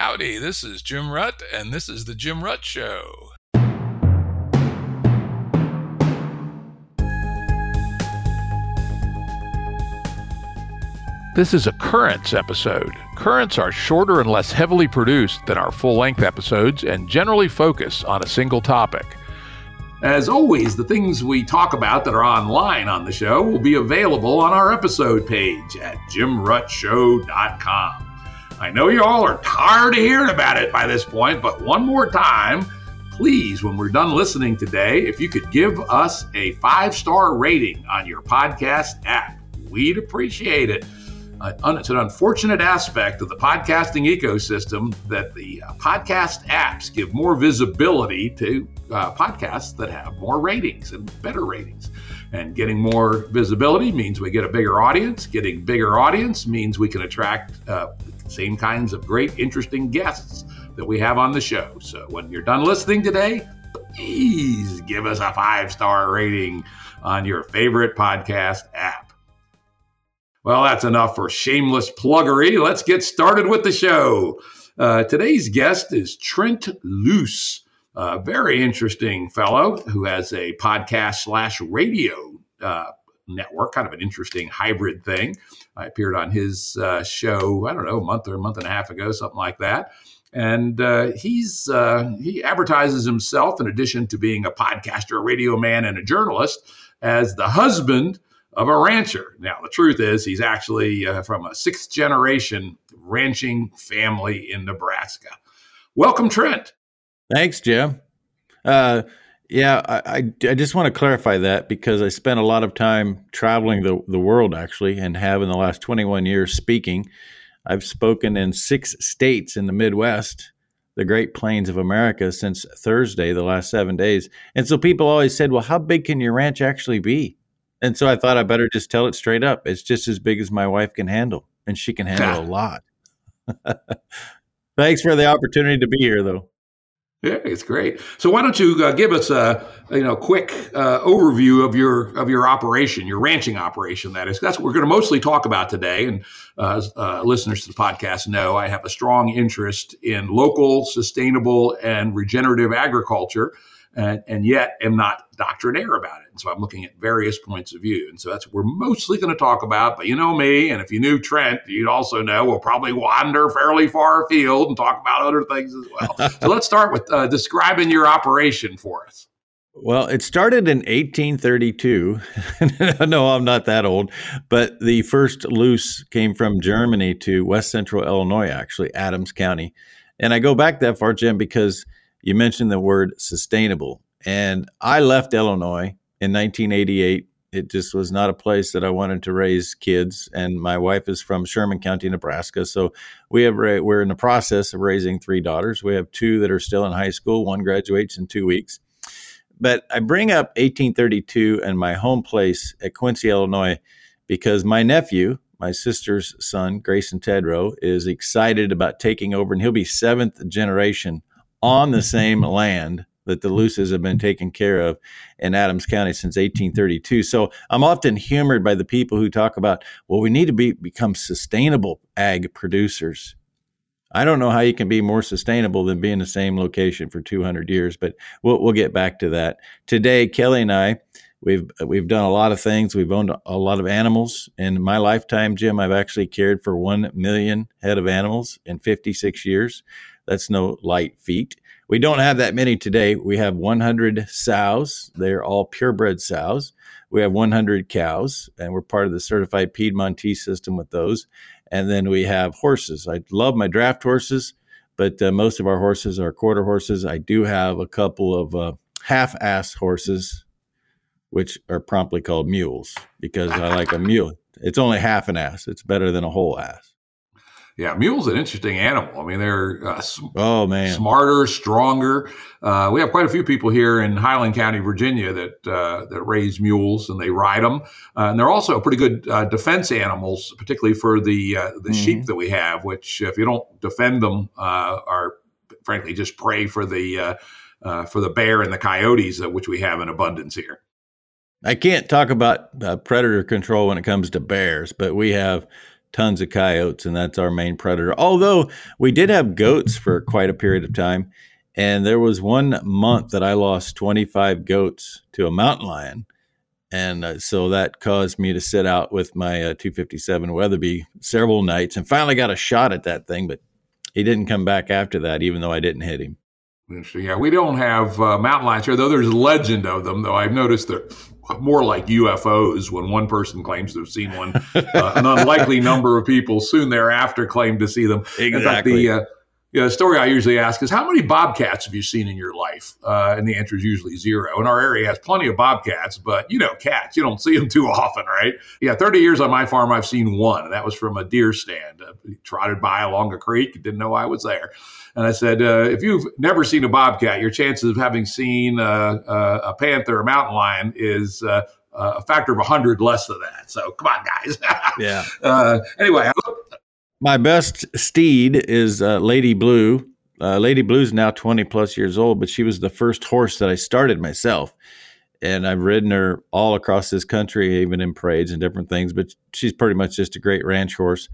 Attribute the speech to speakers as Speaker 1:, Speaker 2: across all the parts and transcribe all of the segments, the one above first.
Speaker 1: Howdy, this is Jim Rutt, and this is The Jim Rutt Show. This is a Currents episode. Currents are shorter and less heavily produced than our full length episodes and generally focus on a single topic. As always, the things we talk about that are online on the show will be available on our episode page at jimruttshow.com. I know you all are tired of hearing about it by this point, but one more time, please, when we're done listening today, if you could give us a five star rating on your podcast app, we'd appreciate it uh, it's an unfortunate aspect of the podcasting ecosystem that the uh, podcast apps give more visibility to uh, podcasts that have more ratings and better ratings. And getting more visibility means we get a bigger audience. Getting bigger audience means we can attract uh, same kinds of great, interesting guests that we have on the show. So when you're done listening today, please give us a five star rating on your favorite podcast app. Well, that's enough for shameless pluggery. Let's get started with the show. Uh, today's guest is Trent Loos, a very interesting fellow who has a podcast slash radio uh, network, kind of an interesting hybrid thing. I appeared on his uh, show, I don't know, a month or a month and a half ago, something like that. And uh, he's uh, he advertises himself, in addition to being a podcaster, a radio man, and a journalist, as the husband of a rancher. Now, the truth is, he's actually uh, from a sixth generation ranching family in Nebraska. Welcome, Trent.
Speaker 2: Thanks, Jim. Yeah, I, I, I, just want to clarify that because I spent a lot of time traveling the, the world actually and have in the last 21 years speaking. I've spoken in six states in the Midwest, the Great Plains of America, since Thursday, the last seven days. And so people always said, well, how big can your ranch actually be? And so I thought I better just tell it straight up. It's just as big as my wife can handle, and she can handle a lot. Thanks for the opportunity to be here, though.
Speaker 1: Yeah, it's great. So why don't you uh, give us a you know quick uh, overview of your of your operation, your ranching operation? That is, that's what we're going to mostly talk about today. And uh, uh, listeners to the podcast know I have a strong interest in local, sustainable, and regenerative agriculture and, and yet am not doctrinaire about it. And so I'm looking at various points of view. And so that's what we're mostly going to talk about. But you know me, and if you knew Trent, you'd also know we'll probably wander fairly far afield and talk about other things as well. so let's start with uh, describing your operation for us.
Speaker 2: Well, it started in 1832. no, I'm not that old, but the first Loos came from Germany to West Central Illinois, actually, Adams County. And I go back that far, Jim, because – you mentioned the word sustainable. And I left Illinois in 1988. It just was not a place that I wanted to raise kids. And my wife is from Sherman County, Nebraska. So we have we're in the process of raising three daughters. We have two that are still in high school. One graduates in two weeks. But I bring up 1832 and my home place at Quincy, Illinois, because my nephew, my sister's son, Grayson Tedrow, is excited about taking over, and he'll be seventh generation on the same land that the Looses have been taken care of in Adams County since 1832. So I'm often humored by the people who talk about, well, we need to be become sustainable ag producers. I don't know how you can be more sustainable than be in the same location for 200 years, but we'll, we'll get back to that. Today, Kelly and I, we've we've done a lot of things. We've owned a lot of animals. In my lifetime, Jim, I've actually cared for 1 million head of animals in 56 years. That's no light feat. We don't have that many today. We have 100 sows. They're all purebred sows. We have 100 cows, and we're part of the certified Piedmontese system with those. And then we have horses. I love my draft horses, but uh, most of our horses are quarter horses. I do have a couple of uh, half ass horses, which are promptly called mules because I like a mule. It's only half an ass, it's better than a whole ass.
Speaker 1: Yeah, mule's are an interesting animal. I mean, they're uh,
Speaker 2: oh man,
Speaker 1: smarter, stronger. Uh, we have quite a few people here in Highland County, Virginia, that uh, that raise mules and they ride them, uh, and they're also pretty good uh, defense animals, particularly for the uh, the mm-hmm. sheep that we have. Which, if you don't defend them, are frankly just prey for the for the bear and the coyotes, which we have in abundance here.
Speaker 2: I can't talk about predator control when it comes to bears, but we have tons of coyotes, and that's our main predator. Although we did have goats for quite a period of time, and there was one month that I lost 25 goats to a mountain lion. And uh, so that caused me to sit out with my uh, 257 Weatherby several nights and finally got a shot at that thing, but he didn't come back after that, even though I didn't hit him.
Speaker 1: Yeah, we don't have uh, mountain lions here, though there's a legend of them, though I've noticed they're more like UFOs when one person claims to have seen one. Uh, an unlikely number of people soon thereafter claim to see them.
Speaker 2: Exactly.
Speaker 1: In fact, the, uh, you know, the story I usually ask is, how many bobcats have you seen in your life? Uh, and the answer is usually zero. And our area has plenty of bobcats, but you know, cats, you don't see them too often, right? Yeah, 30 years on my farm, I've seen one, and that was from a deer stand. Uh, trotted by along a creek, didn't know I was there. And I said, uh, if you've never seen a bobcat, your chances of having seen uh, uh, a panther or mountain lion is uh, a factor of 100 less than that. So come on, guys.
Speaker 2: yeah.
Speaker 1: anyway,
Speaker 2: my best steed is uh, Lady Blue. Uh, Lady Blue's now 20 plus years old, but she was the first horse that I started myself. And I've ridden her all across this country, even in parades and different things, but she's pretty much just a great ranch horse.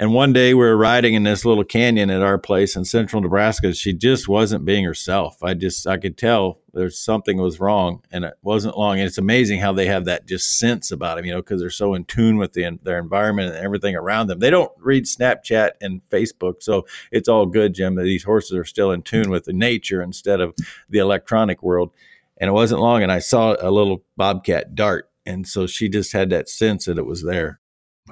Speaker 2: And one day we were riding in this little canyon at our place in central Nebraska. She just wasn't being herself. I just, I could tell there's something was wrong and it wasn't long. And it's amazing how they have that just sense about them, you know, because they're so in tune with the, their environment and everything around them. They don't read Snapchat and Facebook. So it's all good, Jim, that these horses are still in tune with the nature instead of the electronic world. And it wasn't long. And I saw a little bobcat dart. And so she just had that sense that it was there.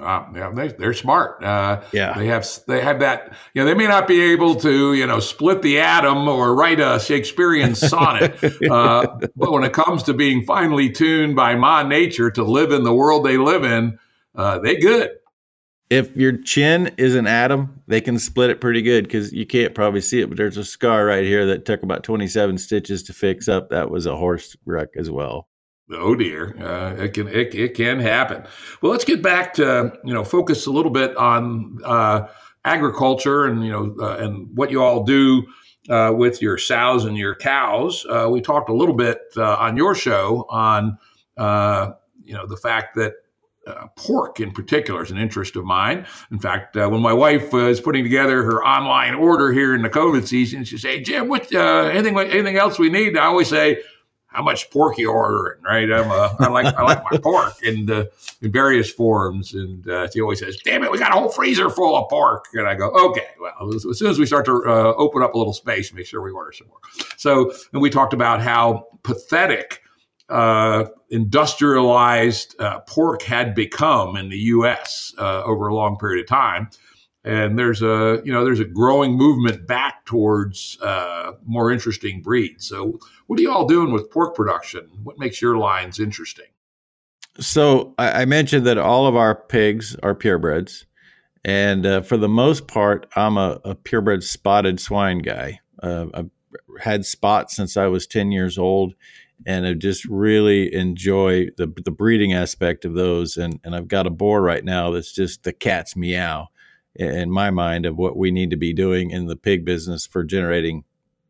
Speaker 1: Uh, yeah, they, they're smart. Uh,
Speaker 2: yeah,
Speaker 1: they have they have that. You know, they may not be able to you know split the atom or write a Shakespearean sonnet, uh, but when it comes to being finely tuned by Ma Nature to live in the world they live in, uh, they good.
Speaker 2: If your chin is an atom, they can split it pretty good because you can't probably see it, but there's a scar right here that took about 27 stitches to fix up. That was a horse wreck as well.
Speaker 1: Oh dear, uh, it can it, it can happen. Well, let's get back to you know focus a little bit on uh, agriculture and you know uh, and what you all do uh, with your sows and your cows. Uh, we talked a little bit uh, on your show on you know the fact that pork in particular is an interest of mine. In fact, when my wife was putting together her online order here in the COVID season, she said, "Jim, what anything anything else we need?" I always say, how much pork you ordering, right? I'm a, I like I like my pork in uh, in various forms, and uh, she always says, "Damn it, we got a whole freezer full of pork." And I go, "Okay, well, as, as soon as we start to uh, open up a little space, make sure we order some more." So, and we talked about how pathetic uh, industrialized uh, pork had become in the U.S. Uh, over a long period of time and there's a you know there's a growing movement back towards uh, more interesting breeds. So, what are you all doing with pork production? What makes your lines interesting?
Speaker 2: So, I, mentioned that all of our pigs are purebreds, and uh, for the most part, I'm a, a purebred spotted swine guy. Uh, I've had spots since I was ten years old, and I just really enjoy the the breeding aspect of those. And and I've got a boar right now that's just the cat's meow in my mind of what we need to be doing in the pig business for generating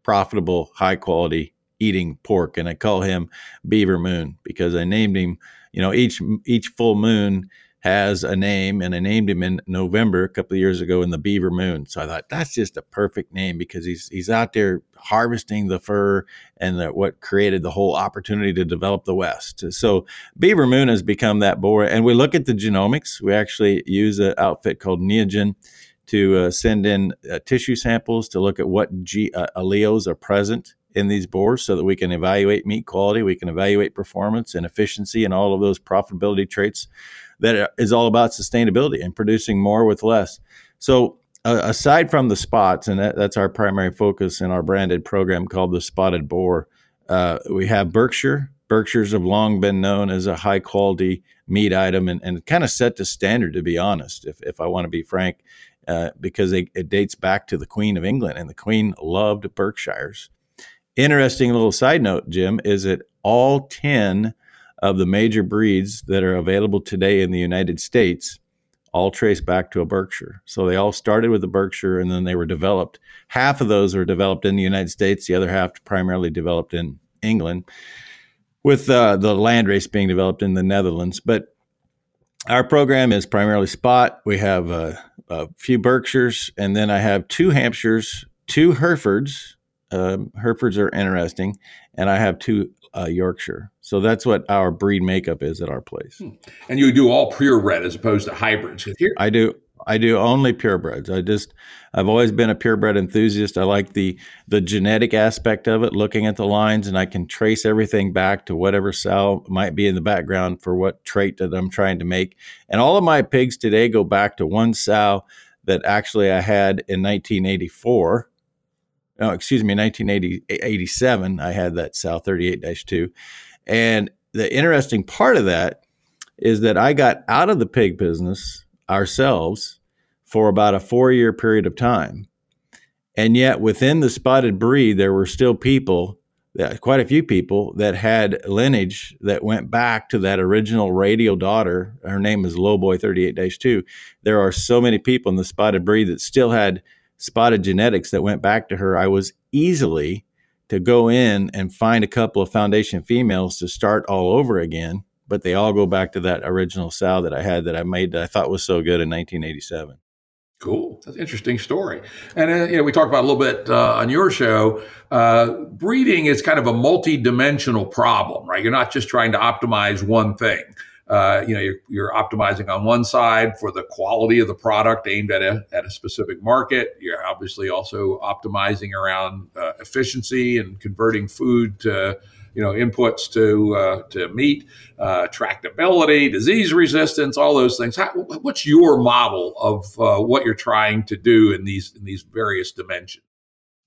Speaker 2: profitable, high quality eating pork. And I call him Beaver Moon because I named him. You know, each each full moon has a name, and I named him in November a couple of years ago in the Beaver Moon. So I thought that's just a perfect name because he's he's out there harvesting the fur and the, what created the whole opportunity to develop the West. So Beaver Moon has become that boar, and we look at the genomics. We actually use an outfit called Neogen to uh, send in uh, tissue samples to look at what G, uh, alleles are present in these boars so that we can evaluate meat quality, we can evaluate performance and efficiency and all of those profitability traits that is all about sustainability and producing more with less. So, uh, aside from the spots, and that, that's our primary focus in our branded program called the Spotted Boar, uh, we have Berkshire. Berkshires have long been known as a high quality meat item and, and kind of set the standard, to be honest, if, if I want to be frank, uh, because it, it dates back to the Queen of England, and the Queen loved Berkshires. Interesting little side note, Jim, is that all 10 of the major breeds that are available today in the United States all trace back to a Berkshire. So they all started with a Berkshire and then they were developed. Half of those are developed in the United States, the other half primarily developed in England, with uh, the landrace being developed in the Netherlands. But our program is primarily spot. We have uh, a few Berkshires, and then I have two Hampshires, two Herefords. Um, Herefords are interesting, and I have two uh, Yorkshire. So that's what our breed makeup is at our place. Hmm.
Speaker 1: And you do all purebred as opposed to hybrids.
Speaker 2: Here, I do. I do only purebreds. I just I've always been a purebred enthusiast. I like the the genetic aspect of it, looking at the lines, and I can trace everything back to whatever cell might be in the background for what trait that I'm trying to make. And all of my pigs today go back to one sow that actually I had in 1984. Oh, excuse me, 1987. I had that sow 38-2, and the interesting part of that is that I got out of the pig business ourselves for about a four year period of time. And yet, within the spotted breed, there were still people, uh, quite a few people, that had lineage that went back to that original radial daughter. Her name is Lowboy 38 2. There are so many people in the spotted breed that still had spotted genetics that went back to her. I was easily to go in and find a couple of foundation females to start all over again, but they all go back to that original sow that I had that I made that I thought was so good in 1987.
Speaker 1: Cool. That's an interesting story. And, uh, you know, we talked about a little bit uh, on your show. Uh, breeding is kind of a multi-dimensional problem, right? You're not just trying to optimize one thing. Uh, you know, you're, you're, optimizing on one side for the quality of the product aimed at a, at a specific market. You're obviously also optimizing around uh, efficiency and converting food to you know inputs to uh, to meat, uh, tractability, disease resistance, all those things. How, what's your model of uh, what you're trying to do in these in these various dimensions?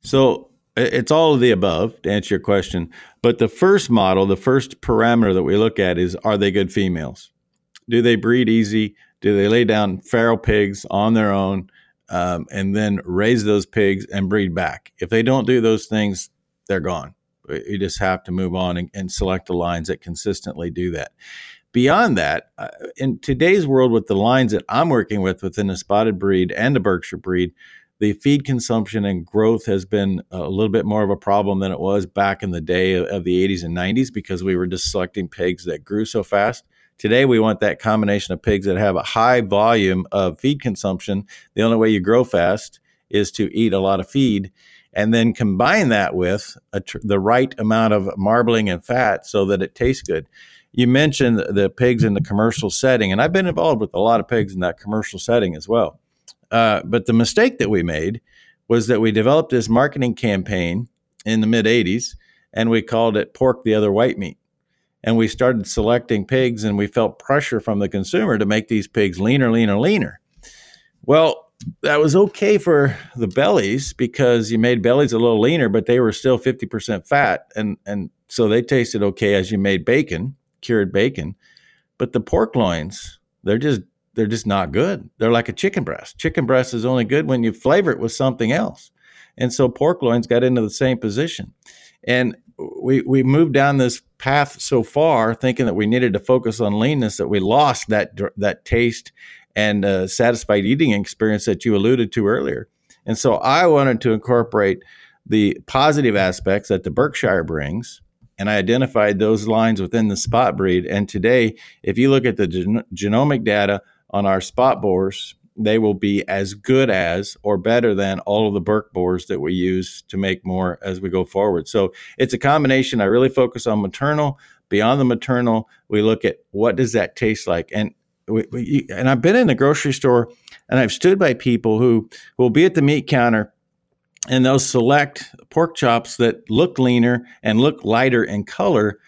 Speaker 2: So it's all of the above to answer your question. But the first model, the first parameter that we look at is: Are they good females? Do they breed easy? Do they lay down feral pigs on their own? Um, and then raise those pigs and breed back. If they don't do those things, they're gone. You just have to move on and, and select the lines that consistently do that. Beyond that, uh, in today's world, with the lines that I'm working with within the spotted breed and the Berkshire breed, the feed consumption and growth has been a little bit more of a problem than it was back in the day of, the 80s and 90s because we were just selecting pigs that grew so fast. Today, we want that combination of pigs that have a high volume of feed consumption. The only way you grow fast is to eat a lot of feed and then combine that with tr- the right amount of marbling and fat so that it tastes good. You mentioned the pigs in the commercial setting, and I've been involved with a lot of pigs in that commercial setting as well. Uh, but the mistake that we made was that we developed this marketing campaign in the mid 80s and we called it pork the other white meat. And we started selecting pigs and we felt pressure from the consumer to make these pigs leaner, leaner, leaner. Well, that was okay for the bellies because you made bellies a little leaner, but they were still 50% fat. And, and so they tasted okay as you made bacon, cured bacon. But the pork loins, they're just, they're just not good. They're like a chicken breast. Chicken breast is only good when you flavor it with something else. And so pork loins got into the same position. And we, we moved down this path so far thinking that we needed to focus on leanness that we lost that, that taste and uh, satisfied eating experience that you alluded to earlier. And so I wanted to incorporate the positive aspects that the Berkshire brings, and I identified those lines within the spot breed. And today, if you look at the gen- genomic data on our spot boars, they will be as good as or better than all of the Berk boars that we use to make more as we go forward. So it's a combination. I really focus on maternal. Beyond the maternal, we look at what does that taste like. And we, we, and I've been in the grocery store and I've stood by people who will be at the meat counter and they'll select pork chops that look leaner and look lighter in color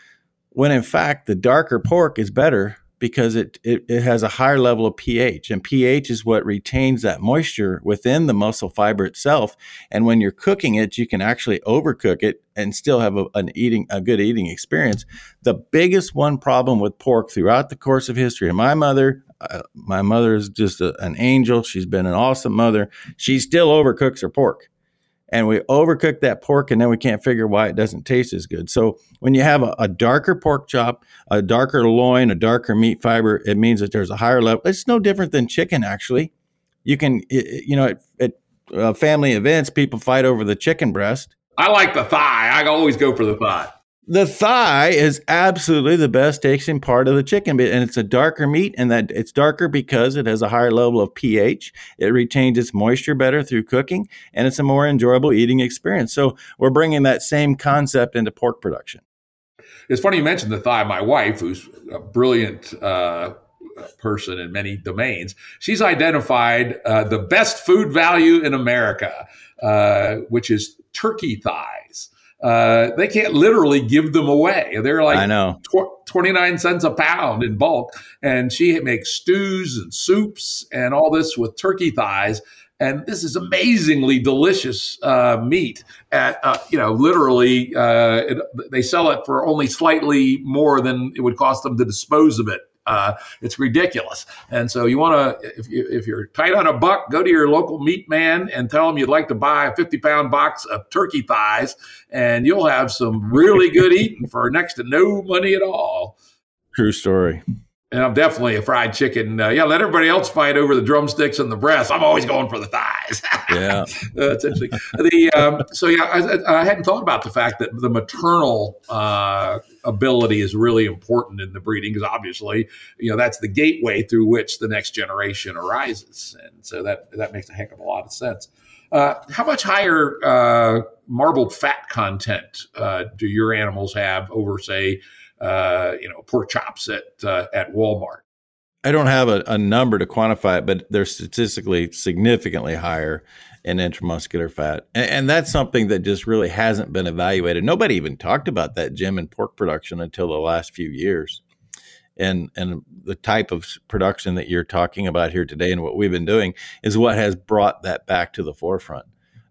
Speaker 2: when in fact the darker pork is better because it, it, it, has a higher level of pH. And pH is what retains that moisture within the muscle fiber itself. And when you're cooking it, you can actually overcook it and still have a, an eating a good eating experience. The biggest one problem with pork throughout the course of history, and my mother, uh, my mother is just a, an angel. She's been an awesome mother. She still overcooks her pork and we overcook that pork and then we can't figure why it doesn't taste as good. So when you have a, a, darker pork chop, a darker loin, a darker meat fiber, it means that there's a higher level. It's no different than chicken, actually. You can, it, you know, at, at uh, family events, people fight over the chicken breast.
Speaker 1: I like the thigh. I always go for the thigh.
Speaker 2: The thigh is absolutely the best tasting part of the chicken, and it's a darker meat, and that it's darker because it has a higher level of pH. It retains its moisture better through cooking, and it's a more enjoyable eating experience. So we're bringing that same concept into pork production.
Speaker 1: It's funny you mentioned the thigh. My wife, who's a brilliant uh, person in many domains, she's identified uh, the best food value in America, uh, which is turkey thighs. Uh, they can't literally give them away. They're like
Speaker 2: I know.
Speaker 1: Tw- 29 cents a pound in bulk. And she makes stews and soups and all this with turkey thighs. And this is amazingly delicious uh, meat. At uh, you know, literally, uh, it, they sell it for only slightly more than it would cost them to dispose of it uh, it's ridiculous. And so you want to, if, you, if you're tight on a buck, go to your local meat man and tell him you'd like to buy a 50 pound box of turkey thighs, and you'll have some really good eating for next to no money at all.
Speaker 2: True story.
Speaker 1: And I'm definitely a fried chicken. Uh, yeah, let everybody else fight over the drumsticks and the breast. I'm always going for the thighs.
Speaker 2: Yeah,
Speaker 1: that's interesting. The um, so yeah, I, I, hadn't thought about the fact that the maternal uh, ability is really important in the breeding because obviously, you know, that's the gateway through which the next generation arises, and so that that makes a heck of a lot of sense. Uh, how much higher uh, marbled fat content uh, do your animals have over, say? Uh, you know, pork chops at uh, at Walmart.
Speaker 2: I don't have a, a, number to quantify it, but they're statistically significantly higher in intramuscular fat, and, and, that's something that just really hasn't been evaluated. Nobody even talked about that, Jim, in pork production until the last few years. And and the type of production that you're talking about here today, and what we've been doing, is what has brought that back to the forefront.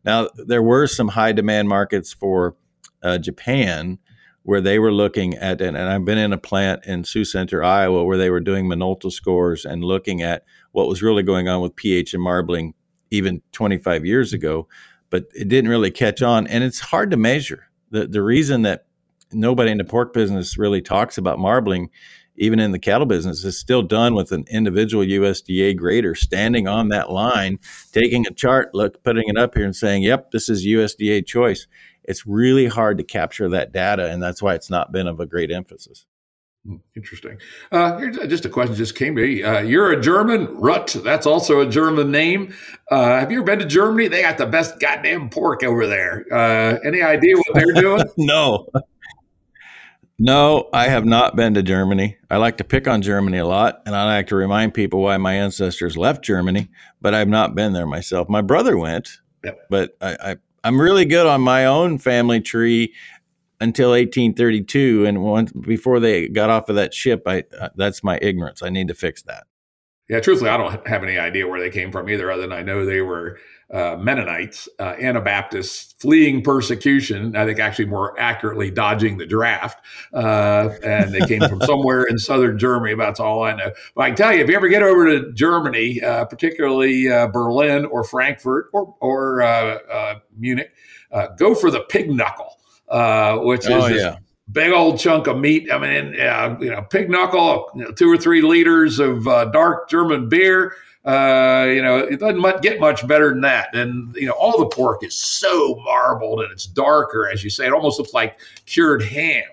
Speaker 2: Now, there were some high demand markets for uh, Japan where they were looking at, and, and I've been in a plant in Sioux Center, Iowa, where they were doing Minolta scores and looking at what was really going on with pH and marbling even 25 years ago, but it didn't really catch on. And it's hard to measure. The, the reason that nobody in the pork business really talks about marbling, even in the cattle business, is still done with an individual USDA grader standing on that line, taking a chart, look, putting it up here and saying, yep, this is USDA choice it's really hard to capture that data, and that's why it's not been of a great emphasis.
Speaker 1: Hmm, interesting. Uh, here's just a question just came to me. Uh, you're a German, Rutt. That's also a German name. Uh, have you ever been to Germany? They got the best goddamn pork over there. Uh, any idea what they're doing?
Speaker 2: no. No, I have not been to Germany. I like to pick on Germany a lot, and I like to remind people why my ancestors left Germany, but I've not been there myself. My brother went, yep. but I, I, I'm really good on my own family tree until 1832, and once before they got off of that ship, I uh, that's my ignorance. I need to fix that.
Speaker 1: Yeah, truthfully, I don't have any idea where they came from either, other than I know they were uh, Mennonites, uh, Anabaptists, fleeing persecution. I think actually more accurately dodging the draft, uh, and they came from somewhere in southern Germany. That's all I know. But I can tell you, if you ever get over to Germany, uh, particularly uh, Berlin or Frankfurt or, or uh, Munich, go for the pig knuckle, which oh, is yeah big old chunk of meat. I mean, uh, you know, pig knuckle, you know, two or three liters of uh, dark German beer. Uh, you know, it doesn't get much better than that. And you know, all the pork is so marbled and it's darker, as you say. It almost looks like cured ham.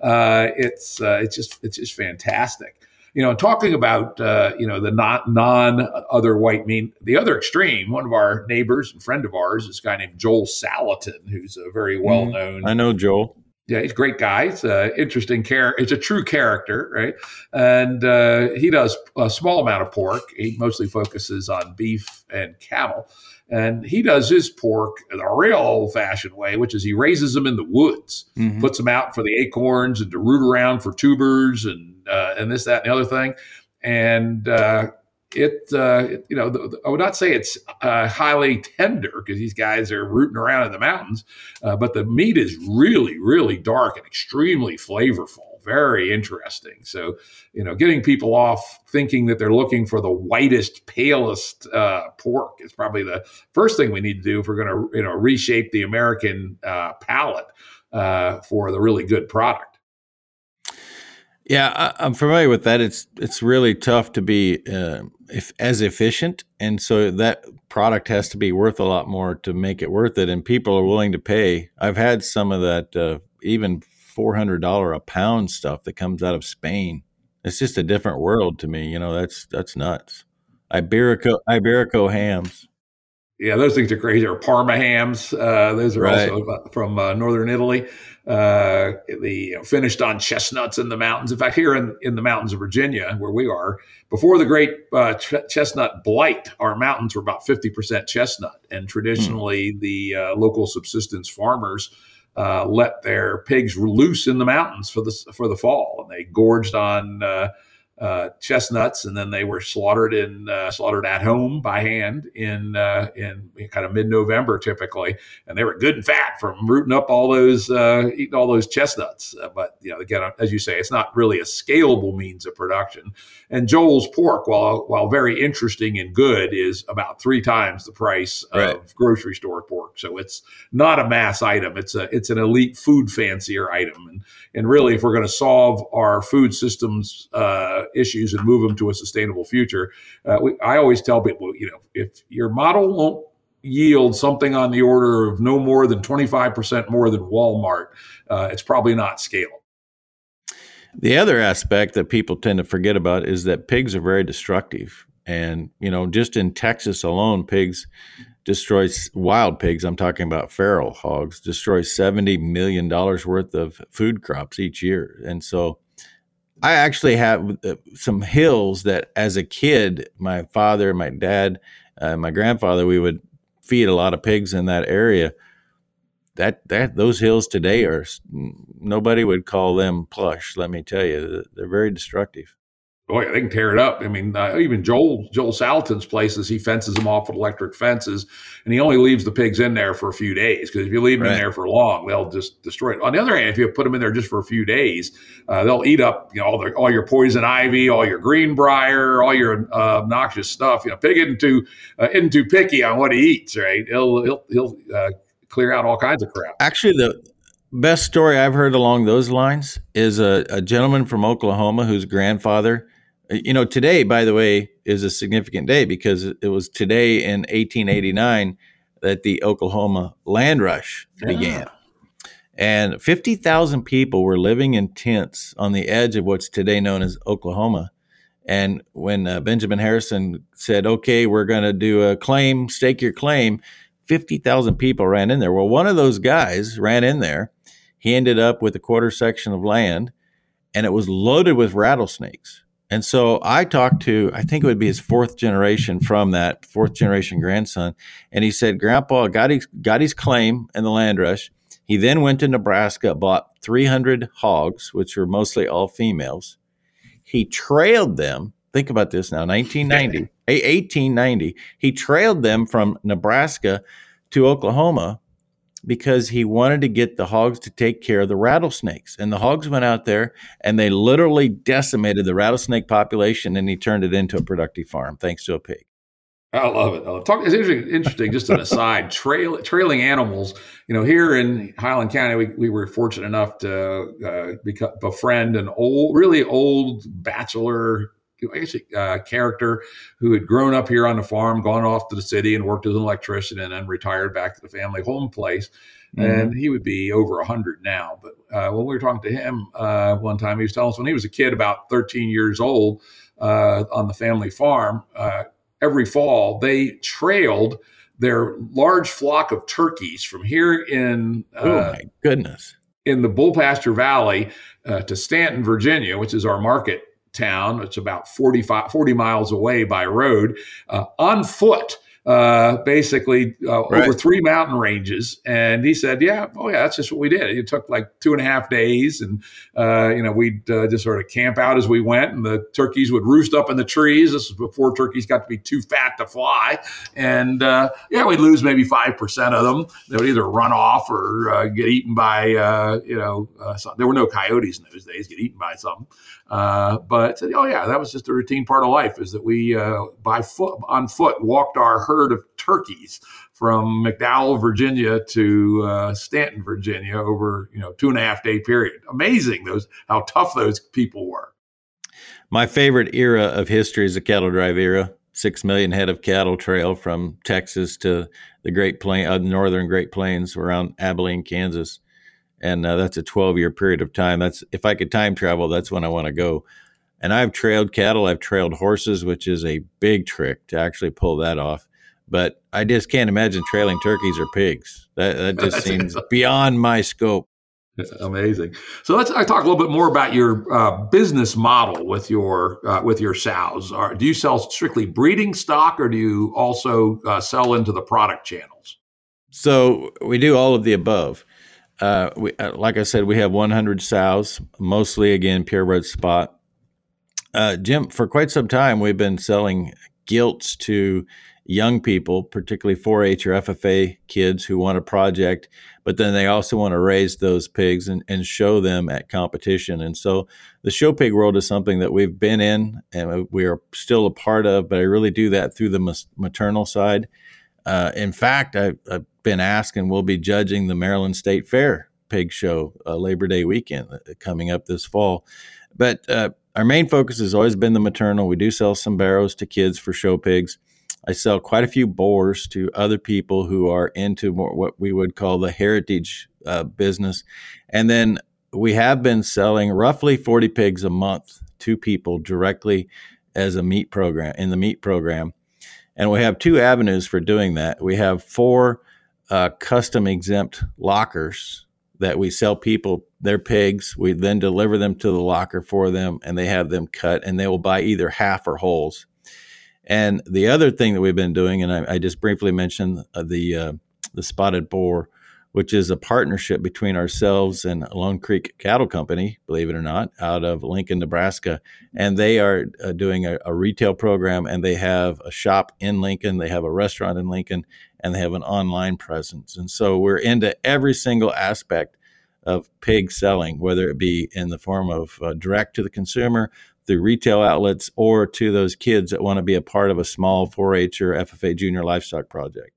Speaker 1: Uh, it's uh, it's just it's just fantastic. You know, talking about uh, you know the not non other white meat, the other extreme. One of our neighbors and friend of ours is a guy named Joel Salatin, who's a very well known.
Speaker 2: Mm, I know Joel
Speaker 1: yeah, he's a great guy. It's an interesting character. It's a true character, right? And uh, he does a small amount of pork. He mostly focuses on beef and cattle. And he does his pork the real old fashioned way, which is he raises them in the woods, mm-hmm. puts them out for the acorns and to root around for tubers and uh, and this, that, and the other thing. And uh, it, uh, it, you know, the, the, I would not say it's uh, highly tender because these guys are rooting around in the mountains, uh, but the meat is really, really dark and extremely flavorful. Very interesting. So, you know, getting people off thinking that they're looking for the whitest, palest uh, pork is probably the first thing we need to do if we're going to, you know, reshape the American uh, palate uh, for the really good product.
Speaker 2: Yeah, I, am familiar with that. It's it's really tough to be uh, if, as efficient, and so that product has to be worth a lot more to make it worth it, and people are willing to pay. I've had some of that, uh, even four hundred dollar a pound stuff that comes out of Spain. It's just a different world to me. You know, that's that's nuts. Iberico Iberico hams.
Speaker 1: Yeah, those things are crazy. Or Parma hams. Uh, those are right. also from uh, northern Italy. Uh, the you know, finished on chestnuts in the mountains. In fact, here in, in the mountains of Virginia, where we are, before the great uh, ch- chestnut blight, our mountains were about fifty percent chestnut, and traditionally mm. the uh, local subsistence farmers. Uh, let their pigs loose in the mountains for the for the fall, and they gorged on uh, chestnuts, and then they were slaughtered in uh, slaughtered at home by hand in uh, in kind of mid November typically, and they were good and fat from rooting up all those uh, eating all those chestnuts. Uh, but you know, again, as you say, it's not really a scalable means of production. And Joel's pork, while while very interesting and good, is about three times the price of grocery store pork. So it's not a mass item. It's a it's an elite food fancier item, and and really, if we're going to solve our food systems uh, issues and move them to a sustainable future. Uh, we, I always tell people, you know, if your model won't yield something on the order of no more than 25% more than Walmart, uh, it's probably not scalable.
Speaker 2: The other aspect that people tend to forget about is that pigs are very destructive. And, you know, just in Texas alone, pigs destroy wild pigs. I'm talking about feral hogs, destroy $70 million worth of food crops each year. And so I actually have uh, some hills that, as a kid, my father, my dad, uh, my grandfather, we would feed a lot of pigs in that area. That that those hills today are nobody would call them plush. Let me tell you, they're very destructive.
Speaker 1: Oh yeah, they can tear it up. I mean, uh, even Joel Joel Salatin's places, he fences them off with electric fences, and he only leaves the pigs in there for a few days because if you leave them right. in there for long, they'll just destroy it. On the other hand, if you put them in there just for a few days, uh, they'll eat up you know all, the, all your poison ivy, all your greenbrier, all your uh, obnoxious stuff. You know, pig isn't too uh, isn't too picky on what he eats. Right? He'll he'll he'll uh, clear out all kinds of crap.
Speaker 2: Actually, the best story I've heard along those lines is a, a gentleman from Oklahoma whose grandfather you know, today, by the way, is a significant day because it was today in 1889 that the Oklahoma land rush yeah. began. And 50,000 people were living in tents on the edge of what's today known as Oklahoma. And when uh, Benjamin Harrison said, okay, we're going to do a claim, stake your claim, 50,000 people ran in there. Well, one of those guys ran in there. He ended up with a quarter section of land and it was loaded with rattlesnakes. And so I talked to, I think it would be his fourth generation from that fourth generation grandson. And he said, Grandpa got his, got his claim in the land rush. He then went to Nebraska, bought 300 hogs, which were mostly all females. He trailed them. Think about this now, 1990, 1890. He trailed them from Nebraska to Oklahoma because he wanted to get the hogs to take care of the rattlesnakes. And the hogs went out there and they literally decimated the rattlesnake population and he turned it into a productive farm thanks to a pig.
Speaker 1: I love it. I love it's interesting, interesting. Just an aside, trail, trailing animals. You know, here in Highland County, we, we were fortunate enough to uh, become, befriend an old, really old bachelor actually uh, character who had grown up here on the farm, gone off to the city and worked as an electrician, and then retired back to the family home place. Mm-hmm. And he would be over 100 now. But uh, when we were talking to him uh, one time, he was telling us when he was a kid, about 13 years old, uh, on the family farm, uh, every fall they trailed their large flock of turkeys from here in.
Speaker 2: oh, my goodness.
Speaker 1: In the Bullpasture Valley to Staunton, Virginia, which is our market town. It's about 45, 40 miles away by road uh, on foot uh, basically uh, right. over three mountain ranges. And he said, "Yeah, oh yeah, that's just what we did. It took like two and a half days, and uh, you know we'd uh, just sort of camp out as we went, and the turkeys would roost up in the trees. This was before turkeys got to be too fat to fly, and uh, yeah, we'd lose maybe five percent of them. They would either run off or uh, get eaten by you know there were no coyotes in those days, get eaten by some." Uh, but oh yeah, that was just a routine part of life. Is that we uh, by foot on foot walked our herd of turkeys from McDowell, Virginia to uh, Staunton, Virginia over you know two and a half day period. Amazing those how tough those people were.
Speaker 2: My favorite era of history is the cattle drive era. Six million head of cattle trail from Texas to the Great Plain, uh, northern Great Plains around Abilene, Kansas and uh, that's a 12 year period of time. That's if I could time travel, that's when I want to go. And I've trailed cattle, I've trailed horses, which is a big trick to actually pull that off. But I just can't imagine trailing turkeys or pigs. That, that just seems beyond my scope.
Speaker 1: Amazing. So let's I talk a little bit more about your uh, business model with your uh, with your sows. Are, do you sell strictly breeding stock, or do you also uh, sell into the product channels?
Speaker 2: So we do all of the above. Uh, we, uh, like I said, we have 100 sows, mostly again purebred spot. Uh, Jim, for quite some time, we've been selling gilts to young people, particularly 4-H or FFA kids who want a project, but then they also want to raise those pigs and, and show them at competition. And so the show pig world is something that we've been in and we are still a part of, but I really do that through the maternal side. Uh, in fact, I, have been asked and we'll be judging the Maryland State Fair pig show uh, Labor Day weekend uh, coming up this fall. But uh, our main focus has always been the maternal. We do sell some barrows to kids for show pigs. I sell quite a few boars to other people who are into more what we would call the heritage uh, business. And then we have been selling roughly 40 pigs a month to people directly as a meat program in the meat program. And we have two avenues for doing that. We have four uh, custom exempt lockers that we sell people their pigs. We then deliver them to the locker for them, and they have them cut, and they will buy either half or wholes. And the other thing that we've been doing, and I, I just briefly mentioned uh, the uh, the spotted boar, which is a partnership between ourselves and Lone Creek Cattle Company, believe it or not, out of Lincoln, Nebraska. And they are uh, doing a, a, retail program and they have a shop in Lincoln, they have a restaurant in Lincoln, and they have an online presence. And so we're into every single aspect of pig selling, whether it be in the form of uh, direct to the consumer, through retail outlets, or to those kids that want to be a part of a small 4 H or FFA junior livestock project.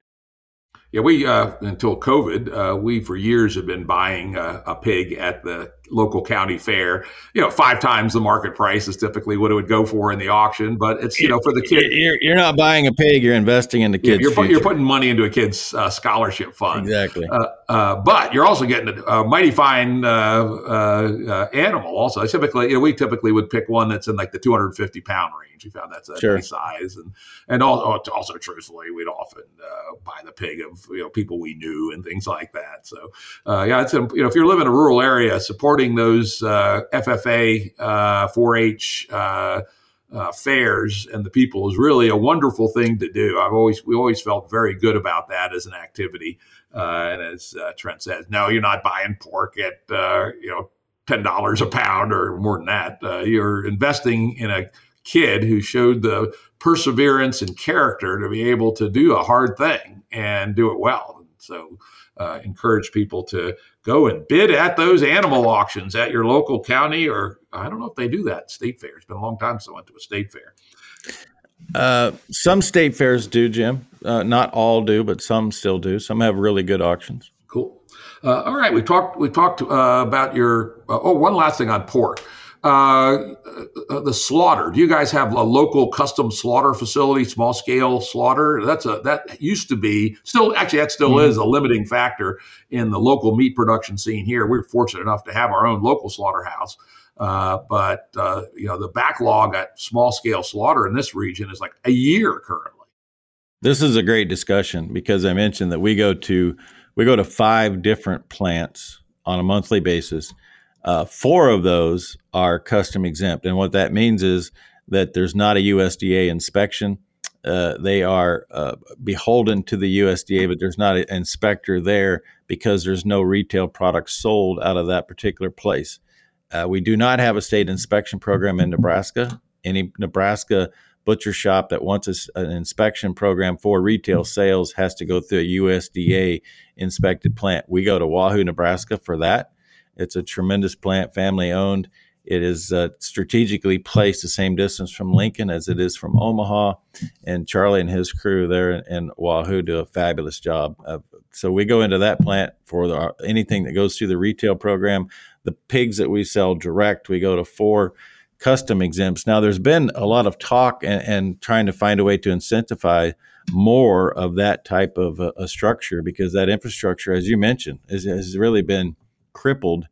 Speaker 1: Yeah, we uh, until COVID, uh, we for years have been buying a, a, pig at the local county fair. You know, five times the market price is typically what it would go for in the auction. But it's you know for the kid,
Speaker 2: you're, you're not buying a pig; you're investing in the kids.
Speaker 1: You're, you're, putting money into a kid's uh, scholarship fund.
Speaker 2: Exactly.
Speaker 1: Uh, uh, but you're also getting a, a mighty fine uh, animal. Also, typically, you know, we typically would pick one that's in like the 250 pound range. We found that's a sure. nice size, and and also, also truthfully, we'd often buy the pig of you know people we knew and things like that. So uh, yeah, it's you know if you're living in a rural area, supporting those uh, FFA, 4-H. Uh, uh, fairs and the people is really a wonderful thing to do. I've always we always felt very good about that as an activity. Uh, and as uh, Trent says, no, you're not buying pork at you know ten dollars a pound or more than that. you're investing in a kid who showed the perseverance and character to be able to do a hard thing and do it well. So, uh, encourage people to go and bid at those animal auctions at your local county, or I don't know if they do that state fair. It's been a long time since I went to a state fair.
Speaker 2: Uh, some state fairs do, Jim. Uh, not all do, but some still do. Some have really good auctions.
Speaker 1: Cool. Uh, all right, we talked. We talked uh, about your. Uh, oh, one last thing on pork. Uh, uh, the slaughter. Do you guys have a local custom slaughter facility, small scale slaughter? That's a that used to be still actually that still mm-hmm. is a limiting factor in the local meat production scene here. We're fortunate enough to have our own local slaughterhouse. Uh, but uh, you know the backlog at small scale slaughter in this region is like a year currently.
Speaker 2: This is a great discussion because I mentioned that we go to we go to five different plants on a monthly basis uh, four of those are custom exempt. And what that means is that there's not a USDA inspection. Uh, they are uh, beholden to the USDA, but there's not an inspector there because there's no retail products sold out of that particular place. Uh, we do not have a state inspection program in Nebraska. Any Nebraska butcher shop that wants a, an inspection program for retail sales has to go through a USDA inspected plant. We go to Wahoo, Nebraska for that. It's a tremendous plant, family owned. It is uh, strategically placed the same distance from Lincoln as it is from Omaha, and Charlie and his crew there in, Wahoo do a fabulous job. Uh, so we go into that plant for the, anything that goes through the retail program. The pigs that we sell direct, we go to four custom exempts. Now, there's been a lot of talk and, and trying to find a way to incentivize more of that type of a, a structure because that infrastructure, as you mentioned, is, has really been crippled.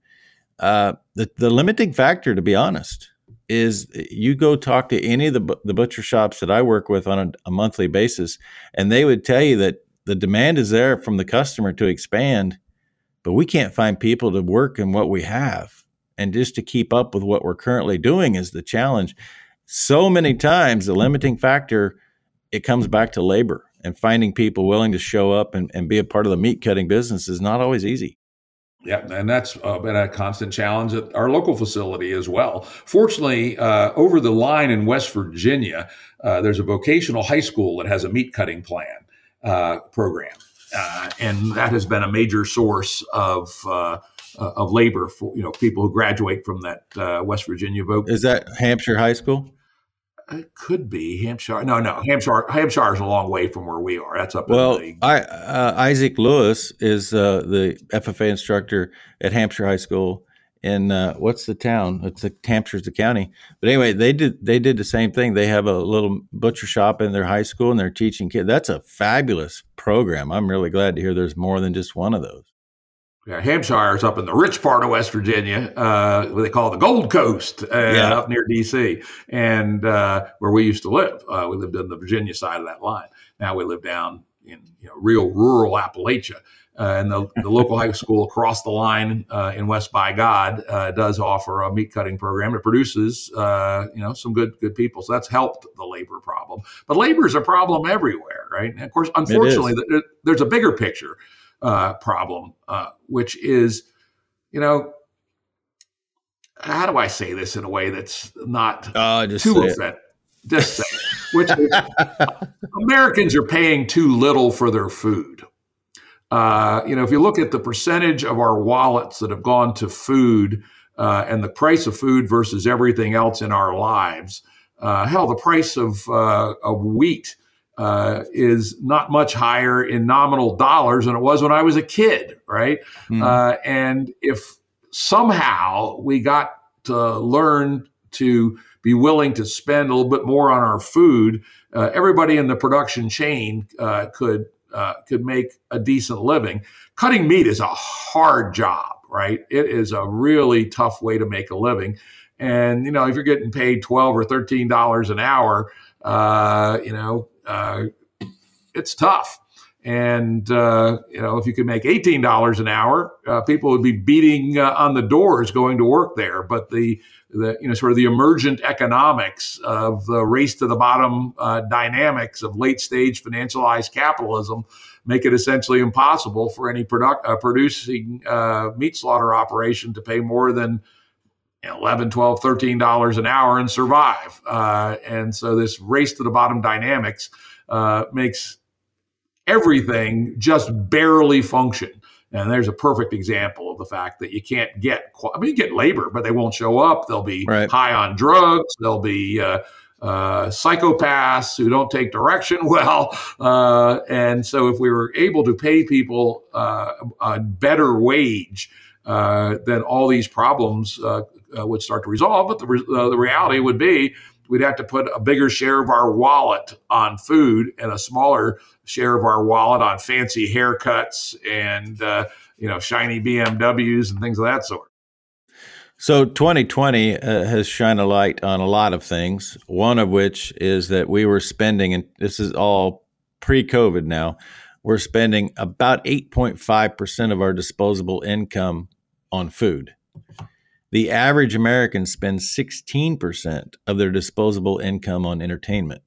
Speaker 2: Uh, the the limiting factor, to be honest, is you go talk to any of the the butcher shops that I work with on a, a monthly basis, and they would tell you that the demand is there from the customer to expand, but we can't find people to work in what we have, and just to keep up with what we're currently doing is the challenge. So many times, the limiting factor it comes back to labor and finding people willing to show up and, and be a part of the meat cutting business is not always easy.
Speaker 1: Yeah, and that's uh, been a constant challenge at our local facility as well. Fortunately, uh, over the line in West Virginia, uh, there's a vocational high school that has a meat cutting plan uh, program, uh, and that has been a major source of uh, of labor for you know people who graduate from that West Virginia voc.
Speaker 2: Is that Hampshire High School?
Speaker 1: It could be Hampshire. No, no, Hampshire. Hampshire is a long way from where we are. That's up.
Speaker 2: Well, the, I, uh, Isaac Lewis is uh, the FFA instructor at Hampshire High School. In uh, what's the town? It's the Hampshire's the county. But anyway, they did they did the same thing. They have a little butcher shop in their high school, and they're teaching kids. That's a fabulous program. I'm really glad to hear there's more than just one of those.
Speaker 1: Yeah, Hampshire is up in the rich part of West Virginia, uh, what they call the Gold Coast, uh, yeah. up near D.C., and uh, where we used to live. Uh, we lived on the Virginia side of that line. Now we live down in you know, real rural Appalachia. Uh, and the, the local high school across the line uh, in West by God does offer a meat cutting program. It produces, you know, some good good people. So that's helped the labor problem. But labor is a problem everywhere, right? And of course, unfortunately, there's a bigger picture uh, problem, uh, which is, you know, how do I say this in a way that's not
Speaker 2: uh, just too
Speaker 1: offensive? Just say which is, Americans are paying too little for their food. Uh, you know, if you look at the percentage of our wallets that have gone to food uh, and the price of food versus everything else in our lives, uh, hell, the price of, uh, of wheat uh, is not much higher in nominal dollars than it was when I was a kid, right? Mm. Uh, and if somehow we got to learn to be willing to spend a little bit more on our food, uh, everybody in the production chain uh, could uh, could make a decent living. Cutting meat is a hard job, right? It is a really tough way to make a living. And you know, if you're getting paid twelve or thirteen dollars an hour, uh, you know, uh, it's tough. And uh, you know, if you could make eighteen dollars an hour, uh, people would be beating uh, on the doors going to work there. But the the you know sort of the emergent economics of the race to the bottom uh, dynamics of late stage financialized capitalism make it essentially impossible for any product, uh, producing uh, meat slaughter operation to pay more than 11 12 13 dollars an hour and survive uh, and so this race to the bottom dynamics uh, makes everything just barely function and there's a perfect example of the fact that you can't get i mean you get labor but they won't show up they'll be right. high on drugs they'll be uh, uh, psychopaths who don't take direction well. Uh, and so, if we were able to pay people uh, a better wage, uh, then all these problems uh, would start to resolve. But the, re- uh, the reality would be we'd have to put a bigger share of our wallet on food and a smaller share of our wallet on fancy haircuts and uh, you know shiny BMWs and things of that sort.
Speaker 2: So 2020 uh, has shined a light on a lot of things. One of which is that we were spending, and this is all pre-COVID now. We're spending about 8.5 percent of our disposable income on food. The average American spends 16% of their disposable income on entertainment.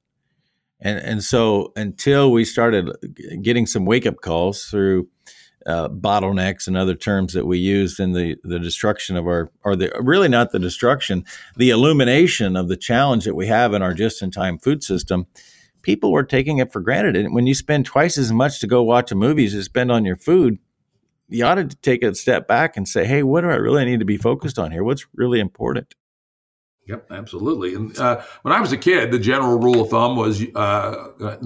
Speaker 2: And, and so until we started getting some wake up calls through uh, bottlenecks and other terms that we used in the, the destruction of our, or the really not the destruction, the illumination of the challenge that we have in our just in time food system, people were taking it for granted. And when you spend twice as much to go watch a movie as you spend on your food, you ought to take a step back and say, hey, what do I really need to be focused on here? What's really important?
Speaker 1: Yep, absolutely. And uh, when I was a kid, the general rule of thumb was, uh, uh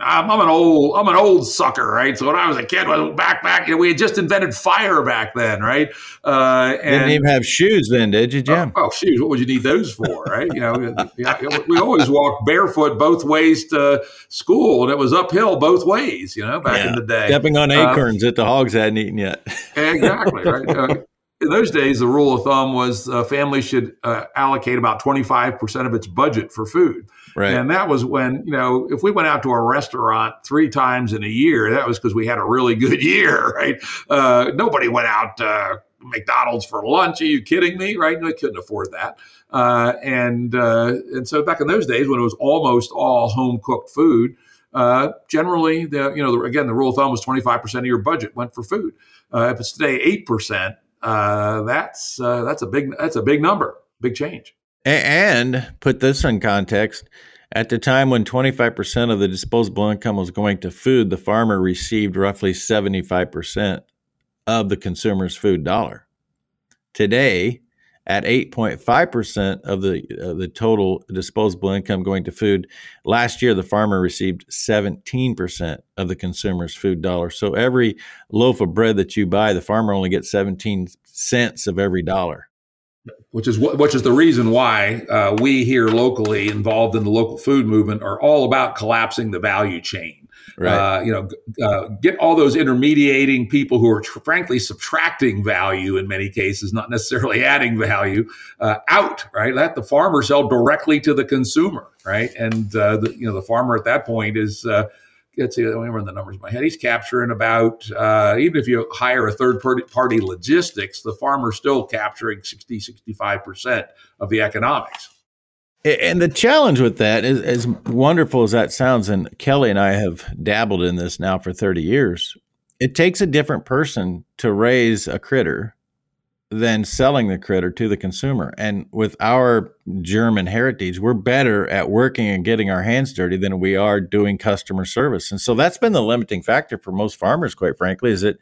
Speaker 1: I'm, an old, I'm an old sucker, right? So when I was a kid, back back, you know, we had just invented fire back then, right?
Speaker 2: Uh, and, Didn't even have shoes then, did you, Jim?
Speaker 1: Oh, oh shoes! What would you need those for, right? you know, we always walked barefoot both ways to school, and it was uphill both ways. You know, back yeah. in the day,
Speaker 2: stepping on uh, acorns that the hogs hadn't eaten yet.
Speaker 1: exactly right. Uh, in those days, the rule of thumb was a family should uh, allocate about 25% of its budget for food. Right. And that was when, you know, if we went out to a restaurant three times in a year, that was because we had a really good year, right? Uh, nobody went out uh, McDonald's for lunch. Are you kidding me? Right? We couldn't afford that. Uh, and uh, and so back in those days when it was almost all home cooked food, uh, generally the you know the, again the rule of thumb was 25% of your budget went for food. Uh, if it's today 8%, uh, that's uh, that's a big that's a big number, big change.
Speaker 2: And put this in context. At the time when 25% of the disposable income was going to food, the farmer received roughly 75% of the consumer's food dollar. Today, at 8.5% of the uh, the total disposable income going to food. Last year the farmer received 17% of the consumer's food dollar. So every loaf of bread that you buy, the farmer only gets 17 cents of every dollar.
Speaker 1: Which is which is the reason why uh, we here locally involved in the local food movement are all about collapsing the value chain Right. Uh, you know, uh, get all those intermediating people who are tr- frankly subtracting value in many cases, not necessarily adding value, uh, out. Right. Let the farmer sell directly to the consumer. Right. And uh, the, you know the farmer at that point is. Uh, let's see, I remember the numbers in my head. He's capturing about, uh, even if you hire a third party logistics, the farmer's still capturing 60, 65% of the economics.
Speaker 2: And the challenge with that is as wonderful as that sounds, and Kelly and I have dabbled in this now for 30 years. It takes a different person to raise a critter than selling the critter to the consumer. And with our German heritage, we're better at working and getting our hands dirty than we are doing customer service. And so that's been the limiting factor for most farmers, quite frankly, is that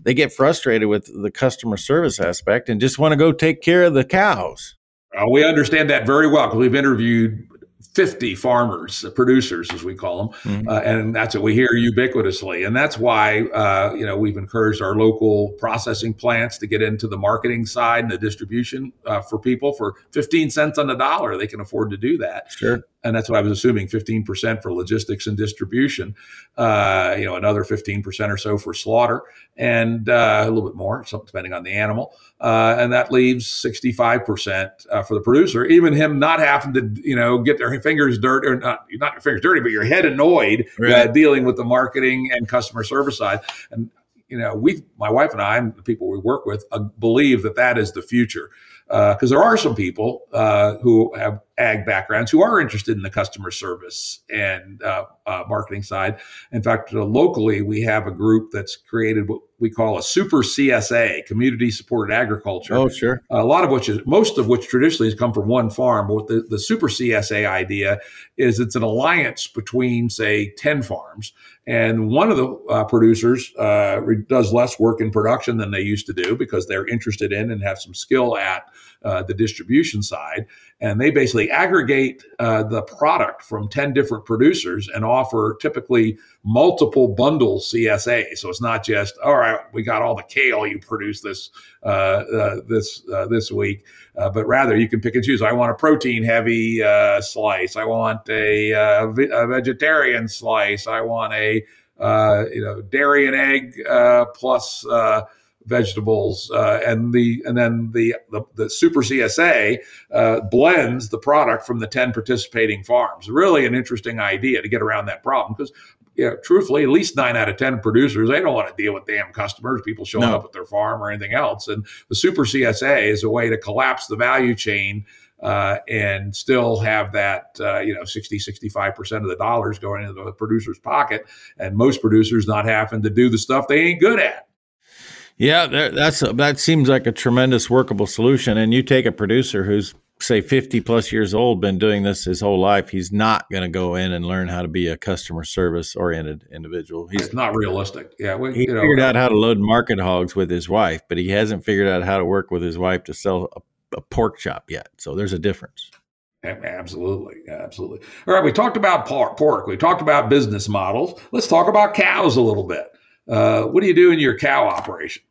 Speaker 2: they get frustrated with the customer service aspect and just want to go take care of the cows.
Speaker 1: Uh, we understand that very well because we've interviewed 50 farmers, uh, producers, as we call them. Mm-hmm. Uh, and that's what we hear ubiquitously. And that's why, uh, you know, we've encouraged our local processing plants to get into the marketing side and the distribution uh, for people for 15 cents on the dollar. They can afford to do that.
Speaker 2: Sure
Speaker 1: and that's what I was assuming 15% for logistics and distribution, uh, you know, another 15% or so for slaughter, and uh, a little bit more, so depending on the animal. Uh, and that leaves 65% uh, for the producer, even him not having to, you know, get their fingers dirty, or not, not your fingers dirty, but your head annoyed uh, right. dealing with the marketing and customer service side. And, you know, we, my wife and I, and the people we work with, uh, believe that that is the future because uh, there are some people uh, who have ag backgrounds who are interested in the customer service and uh, uh marketing side. In fact, uh, locally, we have a group that's created what we call a super CSA, community supported agriculture.
Speaker 2: Oh, sure.
Speaker 1: A lot of which is most of which traditionally has come from one farm. But the, the super CSA idea is it's an alliance between, say, 10 farms. And one of the uh, producers does less work in production than they used to do because they're interested in and have some skill at uh, the distribution side. And they basically aggregate uh, the product from 10 different producers and offer typically multiple bundle CSA. So it's not just, all right, we got all the kale you produced this uh, uh this uh, this week, but rather you can pick and choose. I want a protein heavy slice. I want a, a, vegetarian slice. I want a you know dairy and egg plus vegetables, uh, and the and then the the, the Super CSA uh, blends the product from the ten participating farms. Really, an interesting idea to get around that problem because. You know, truthfully, at least nine out of ten producers they don't want to deal with damn customers, people showing no. up at their farm or anything else. And the Super CSA is a way to collapse the value chain uh, and still have that, uh, you know, 60, 65% of the dollars going into the producer's pocket. And most producers not having to do the stuff they ain't good at.
Speaker 2: Yeah, that's a, that seems like a tremendous workable solution. And you take a producer who's say 50 plus years old, been doing this his whole life, he's not going to go in and learn how to be a customer service oriented individual. He's
Speaker 1: it's not realistic. Yeah,
Speaker 2: we, he figured know, out how to load market hogs with his wife, but he hasn't figured out how to work with his wife to sell a, a pork chop yet. So there's a difference.
Speaker 1: Absolutely, absolutely. All right, we talked about pork. We talked about business models. Let's talk about cows a little bit. Uh, what do you do in your cow operation?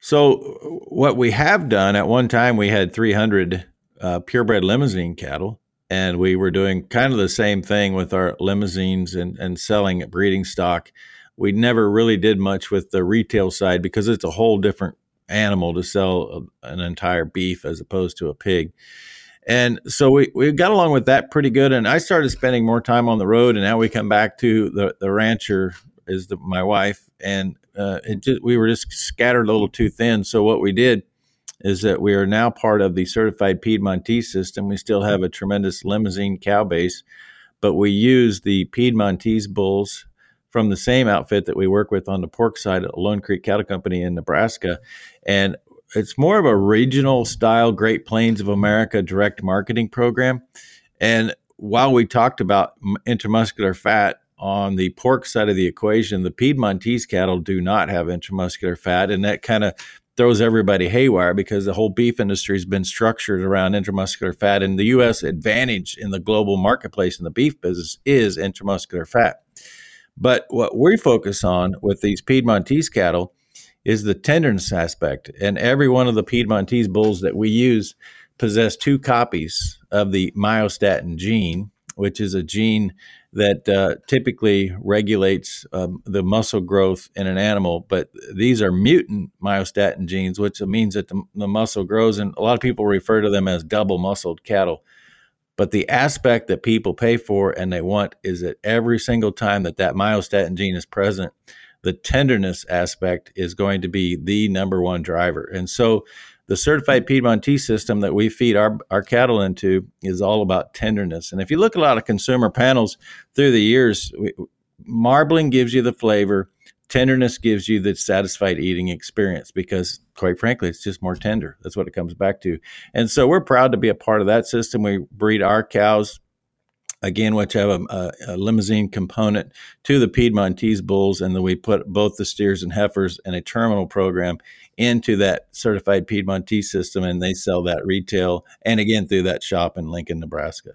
Speaker 2: So, what we have done at one time, we had 300 uh, purebred Limousin cattle, and we were doing kind of the same thing with our Limousins and, and selling breeding stock. We never really did much with the retail side because it's a whole different animal to sell an entire beef as opposed to a pig. And so we, we got along with that pretty good. And I started spending more time on the road. And now we come back to the, the rancher is the, my wife. And uh, it just, we were just scattered a little too thin. So what we did is that we are now part of the certified Piedmontese system. We still have a tremendous Limousin cow base, but we use the Piedmontese bulls from the same outfit that we work with on the pork side at Lone Creek Cattle Company in Nebraska. And it's more of a regional style Great Plains of America direct marketing program. And while we talked about intramuscular fat on the pork side of the equation, the Piedmontese cattle do not have intramuscular fat. And that kind of throws everybody haywire because the whole beef industry has been structured around intramuscular fat. And the U.S. advantage in the global marketplace in the beef business is intramuscular fat. But what we focus on with these Piedmontese cattle is the tenderness aspect. And every one of the Piedmontese bulls that we use possess two copies of the myostatin gene, which is a gene that uh, typically regulates um, the muscle growth in an animal. But these are mutant myostatin genes, which means that the, the muscle grows. And a lot of people refer to them as double muscled cattle. But the aspect that people pay for and they want is that every single time that that myostatin gene is present, the tenderness aspect is going to be the number one driver. And so the certified Piedmontese system that we feed our, our cattle into is all about tenderness. And if you look at a lot of consumer panels through the years, we, marbling gives you the flavor, tenderness gives you the satisfied eating experience because, quite frankly, it's just more tender. That's what it comes back to. And so we're proud to be a part of that system. We breed our cows again, which have a, a, a, Limousin component to the Piedmontese bulls, and then we put both the steers and heifers in a terminal program into that certified Piedmontese system, and they sell that retail and again through that shop in Lincoln, Nebraska.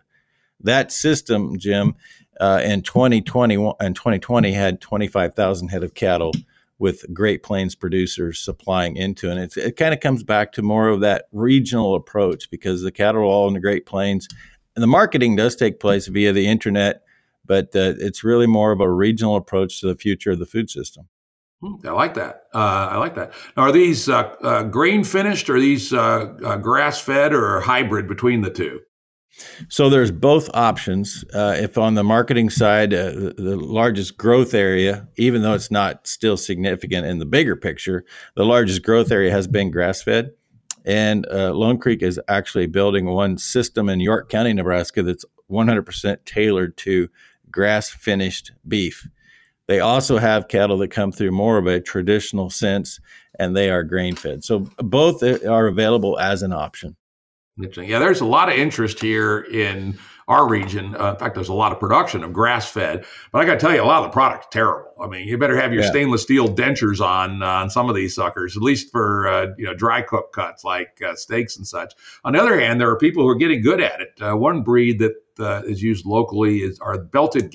Speaker 2: That system, Jim, uh, in 2020 and 2020 had 25,000 head of cattle with Great Plains producers supplying into, and it kind of comes back to more of that regional approach because the cattle are all in the Great Plains and the marketing does take place via the internet, but uh, it's really more of a regional approach to the future of the food system.
Speaker 1: Hmm, I like that. Uh, I like that. Now, are these uh, uh grain finished, or these uh, uh, grass fed, or hybrid between the two?
Speaker 2: So there's both options. if on the marketing side, the largest growth area, even though it's not still significant in the bigger picture, the largest growth area has been grass fed. And uh, Lone Creek is actually building one system in York County, Nebraska, that's 100% tailored to grass finished beef. They also have cattle that come through more of a traditional sense, and they are grain fed. So both are available as an option.
Speaker 1: Yeah, there's a lot of interest here in our region. Uh, in fact, there's a lot of production of grass fed, but I got to tell you, a lot of the product's terrible. I mean, you better have your yeah. stainless steel dentures on uh, on some of these suckers, at least for uh, you know dry cook cuts like uh, steaks and such. On the other hand, there are people who are getting good at it. Uh, one breed that uh, is used locally is are belted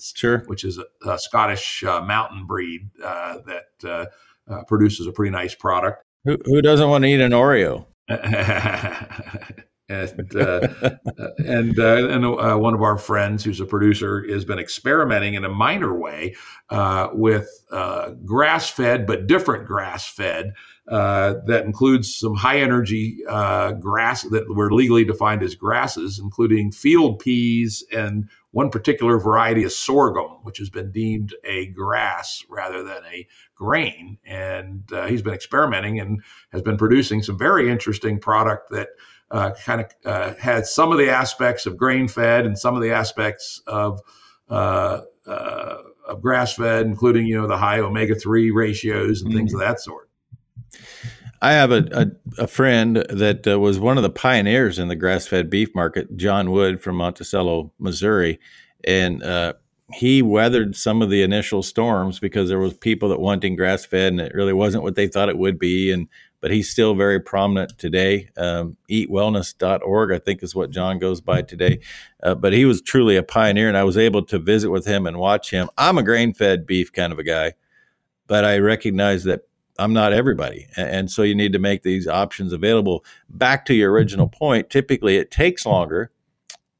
Speaker 2: Sure,
Speaker 1: which is a, a Scottish mountain breed that produces a pretty nice product.
Speaker 2: Who, who doesn't want to eat an Oreo?
Speaker 1: and uh, and uh, and uh, one of our friends who's a producer has been experimenting in a minor way uh, with uh, grass fed but different grass fed uh, that includes some high energy grass that were legally defined as grasses including field peas and one particular variety of sorghum which has been deemed a grass rather than a grain and he's been experimenting and has been producing some very interesting product that uh, kind of uh, had some of the aspects of grain fed and some of the aspects of uh, uh of grass fed, including you know the high omega three ratios and mm things of that sort.
Speaker 2: I have a, a, a friend that uh, was one of the pioneers in the grass fed beef market, John Wood from Monticello, Missouri, and uh, he weathered some of the initial storms because there was people that wanting grass fed and it really wasn't what they thought it would be and but he's still very prominent today. Um, eatwellness.org, I think, is what John goes by today. Uh, but he was truly a pioneer, and I was able to visit with him and watch him. I'm a grain fed beef kind of a guy, but I recognize that I'm not everybody. And so you need to make these options available. Back to your original point, typically it takes longer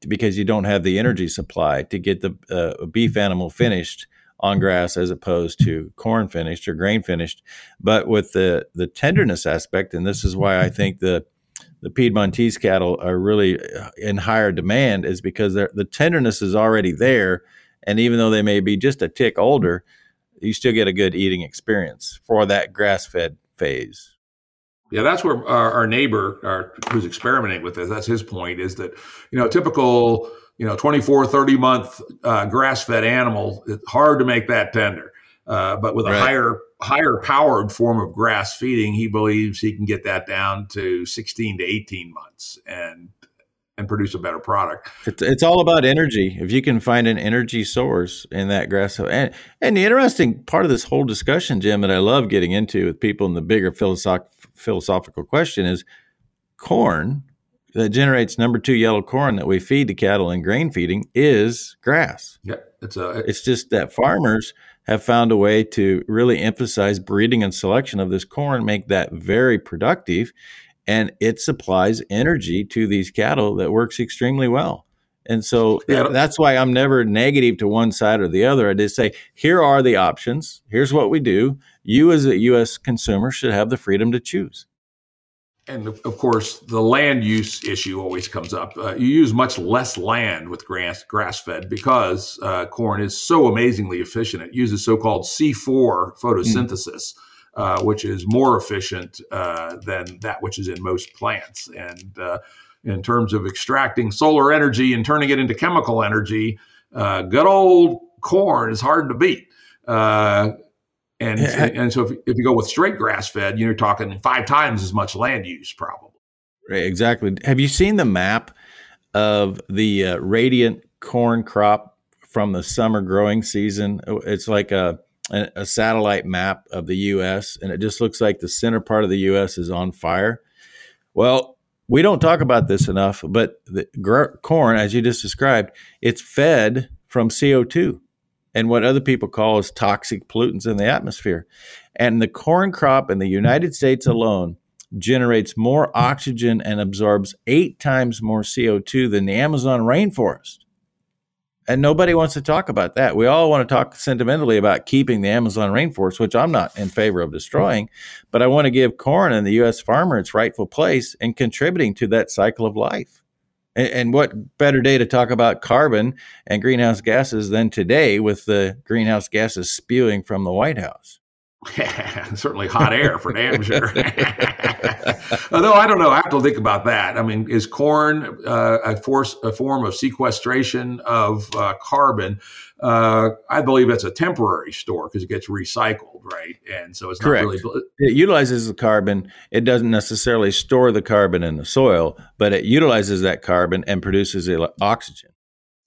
Speaker 2: because you don't have the energy supply to get the uh, beef animal finished on grass as opposed to corn finished or grain finished. But with the the tenderness aspect, and this is why I think the the Piedmontese cattle are really uh, in higher demand, is because the tenderness is already there, and even though they may be just a tick older, you still get a good eating experience for that grass fed phase.
Speaker 1: Yeah, that's where our, our neighbor our, who's experimenting with this, that's his point, is that, you know, typical, you know, 24, 30 month uh, grass fed animal, it's hard to make that tender. Uh, but with a higher higher powered form of grass feeding, he believes he can get that down to 16 to 18 months. And and produce a better product.
Speaker 2: It's, it's all about energy. If you can find an energy source in that grass, and and the interesting part of this whole discussion, Jim, that I love getting into with people in the bigger philosoph- philosophical question is corn that generates number two yellow corn that we feed to cattle in grain feeding is grass.
Speaker 1: Yeah, it's a.
Speaker 2: It's just that farmers have found a way to really emphasize breeding and selection of this corn, make that very productive, and it supplies energy to these cattle that works extremely well. And so yeah. that's why I'm never negative to one side or the other. I just say, here are the options. Here's what we do. You, as a U.S. consumer, should have the freedom to choose.
Speaker 1: And of course, the land use issue always comes up. Uh, you use much less land with grass grass fed because uh, corn is so amazingly efficient. It uses so called C4 photosynthesis. Mm uh, which is more efficient uh, than that which is in most plants. And uh, in terms of extracting solar energy and turning it into chemical energy, uh, good old corn is hard to beat. Uh, and, and so if, if you go with straight grass fed, you're talking five times as much land use, probably.
Speaker 2: Right, exactly. Have you seen the map of the uh, radiant corn crop from the summer growing season? It's like a a, satellite map of the U.S. and it just looks like the center part of the U.S. is on fire. Well, we don't talk about this enough, but the gr- corn, as you just described, it's fed from CO2 and what other people call as toxic pollutants in the atmosphere. And the corn crop in the United States alone generates more oxygen and absorbs eight times more CO2 than the Amazon rainforest. And nobody wants to talk about that. We all want to talk sentimentally about keeping the Amazon rainforest, which I'm not in favor of destroying, but I want to give corn and the U.S. farmer its rightful place in contributing to that cycle of life. And, and what better day to talk about carbon and greenhouse gases than today with the greenhouse gases spewing from the White House?
Speaker 1: certainly hot air for damn sure. Although I don't know, I have to think about that. I mean, is corn uh, a force a form of sequestration of uh, carbon? Uh, I believe that's a temporary store because it gets recycled, right? And so it's
Speaker 2: Correct.
Speaker 1: not really.
Speaker 2: It utilizes the carbon. It doesn't necessarily store the carbon in the soil, but it utilizes that carbon and produces oxygen.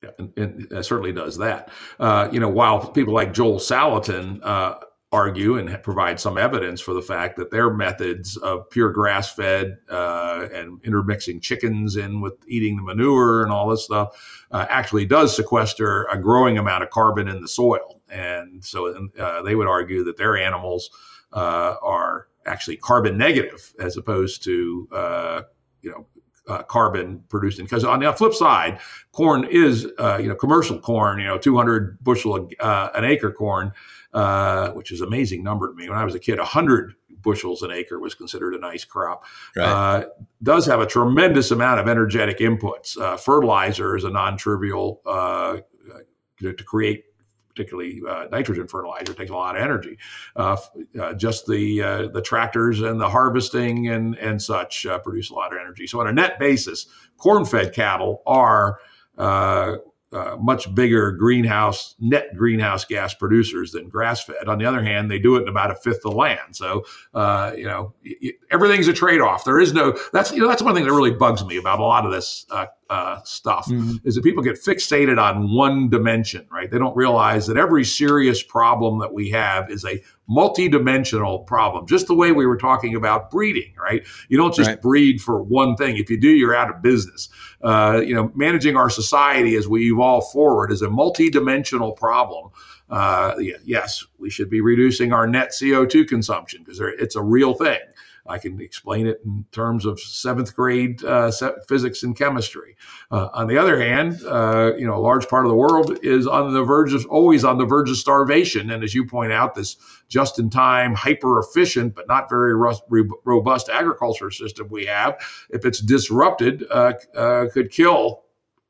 Speaker 1: Yeah, and, and it certainly does that. Uh, you know, while people like Joel Salatin uh, argue and provide some evidence for the fact that their methods of pure grass fed uh, and intermixing chickens in with eating the manure and all this stuff uh, actually does sequester a growing amount of carbon in the soil. And so uh, they would argue that their animals uh, are actually carbon negative as opposed to, uh, you know, uh, carbon produced in because on the flip side corn is uh, you know commercial corn you know 200 bushel uh, an acre corn uh, which is an amazing number to me. When I was a kid, 100 bushels an acre was considered a nice crop. Right. Uh, does have a tremendous amount of energetic inputs. Uh, fertilizer is a non-trivial uh, to, to, create. Particularly uh, nitrogen fertilizer takes a lot of energy. Uh, just the the tractors and the harvesting and and such produce a lot of energy. So on a net basis, corn-fed cattle are uh, much bigger greenhouse net greenhouse gas producers than grass fed. On the other hand, they do it in about a fifth of land. So uh, you know everything's a trade off. There is no that's you know that's one thing that really bugs me about a lot of this uh, uh, stuff mm-hmm. is that people get fixated on one dimension. Right? They don't realize that every serious problem that we have is a multidimensional problem, just the way we were talking about breeding, right? You don't just right. breed for one thing. If you do, you're out of business. Uh, you know, managing our society as we evolve forward is a multidimensional problem. Uh, yes, we should be reducing our net CO2 consumption because it's a real thing. I can explain it in terms of seventh grade uh, physics and chemistry. Uh, on the other hand, uh, you know, a large part of the world is on the verge of always on the verge of starvation. And as you point out, this just-in-time, hyper-efficient but not very robust agriculture system we have, if it's disrupted, uh, uh, could kill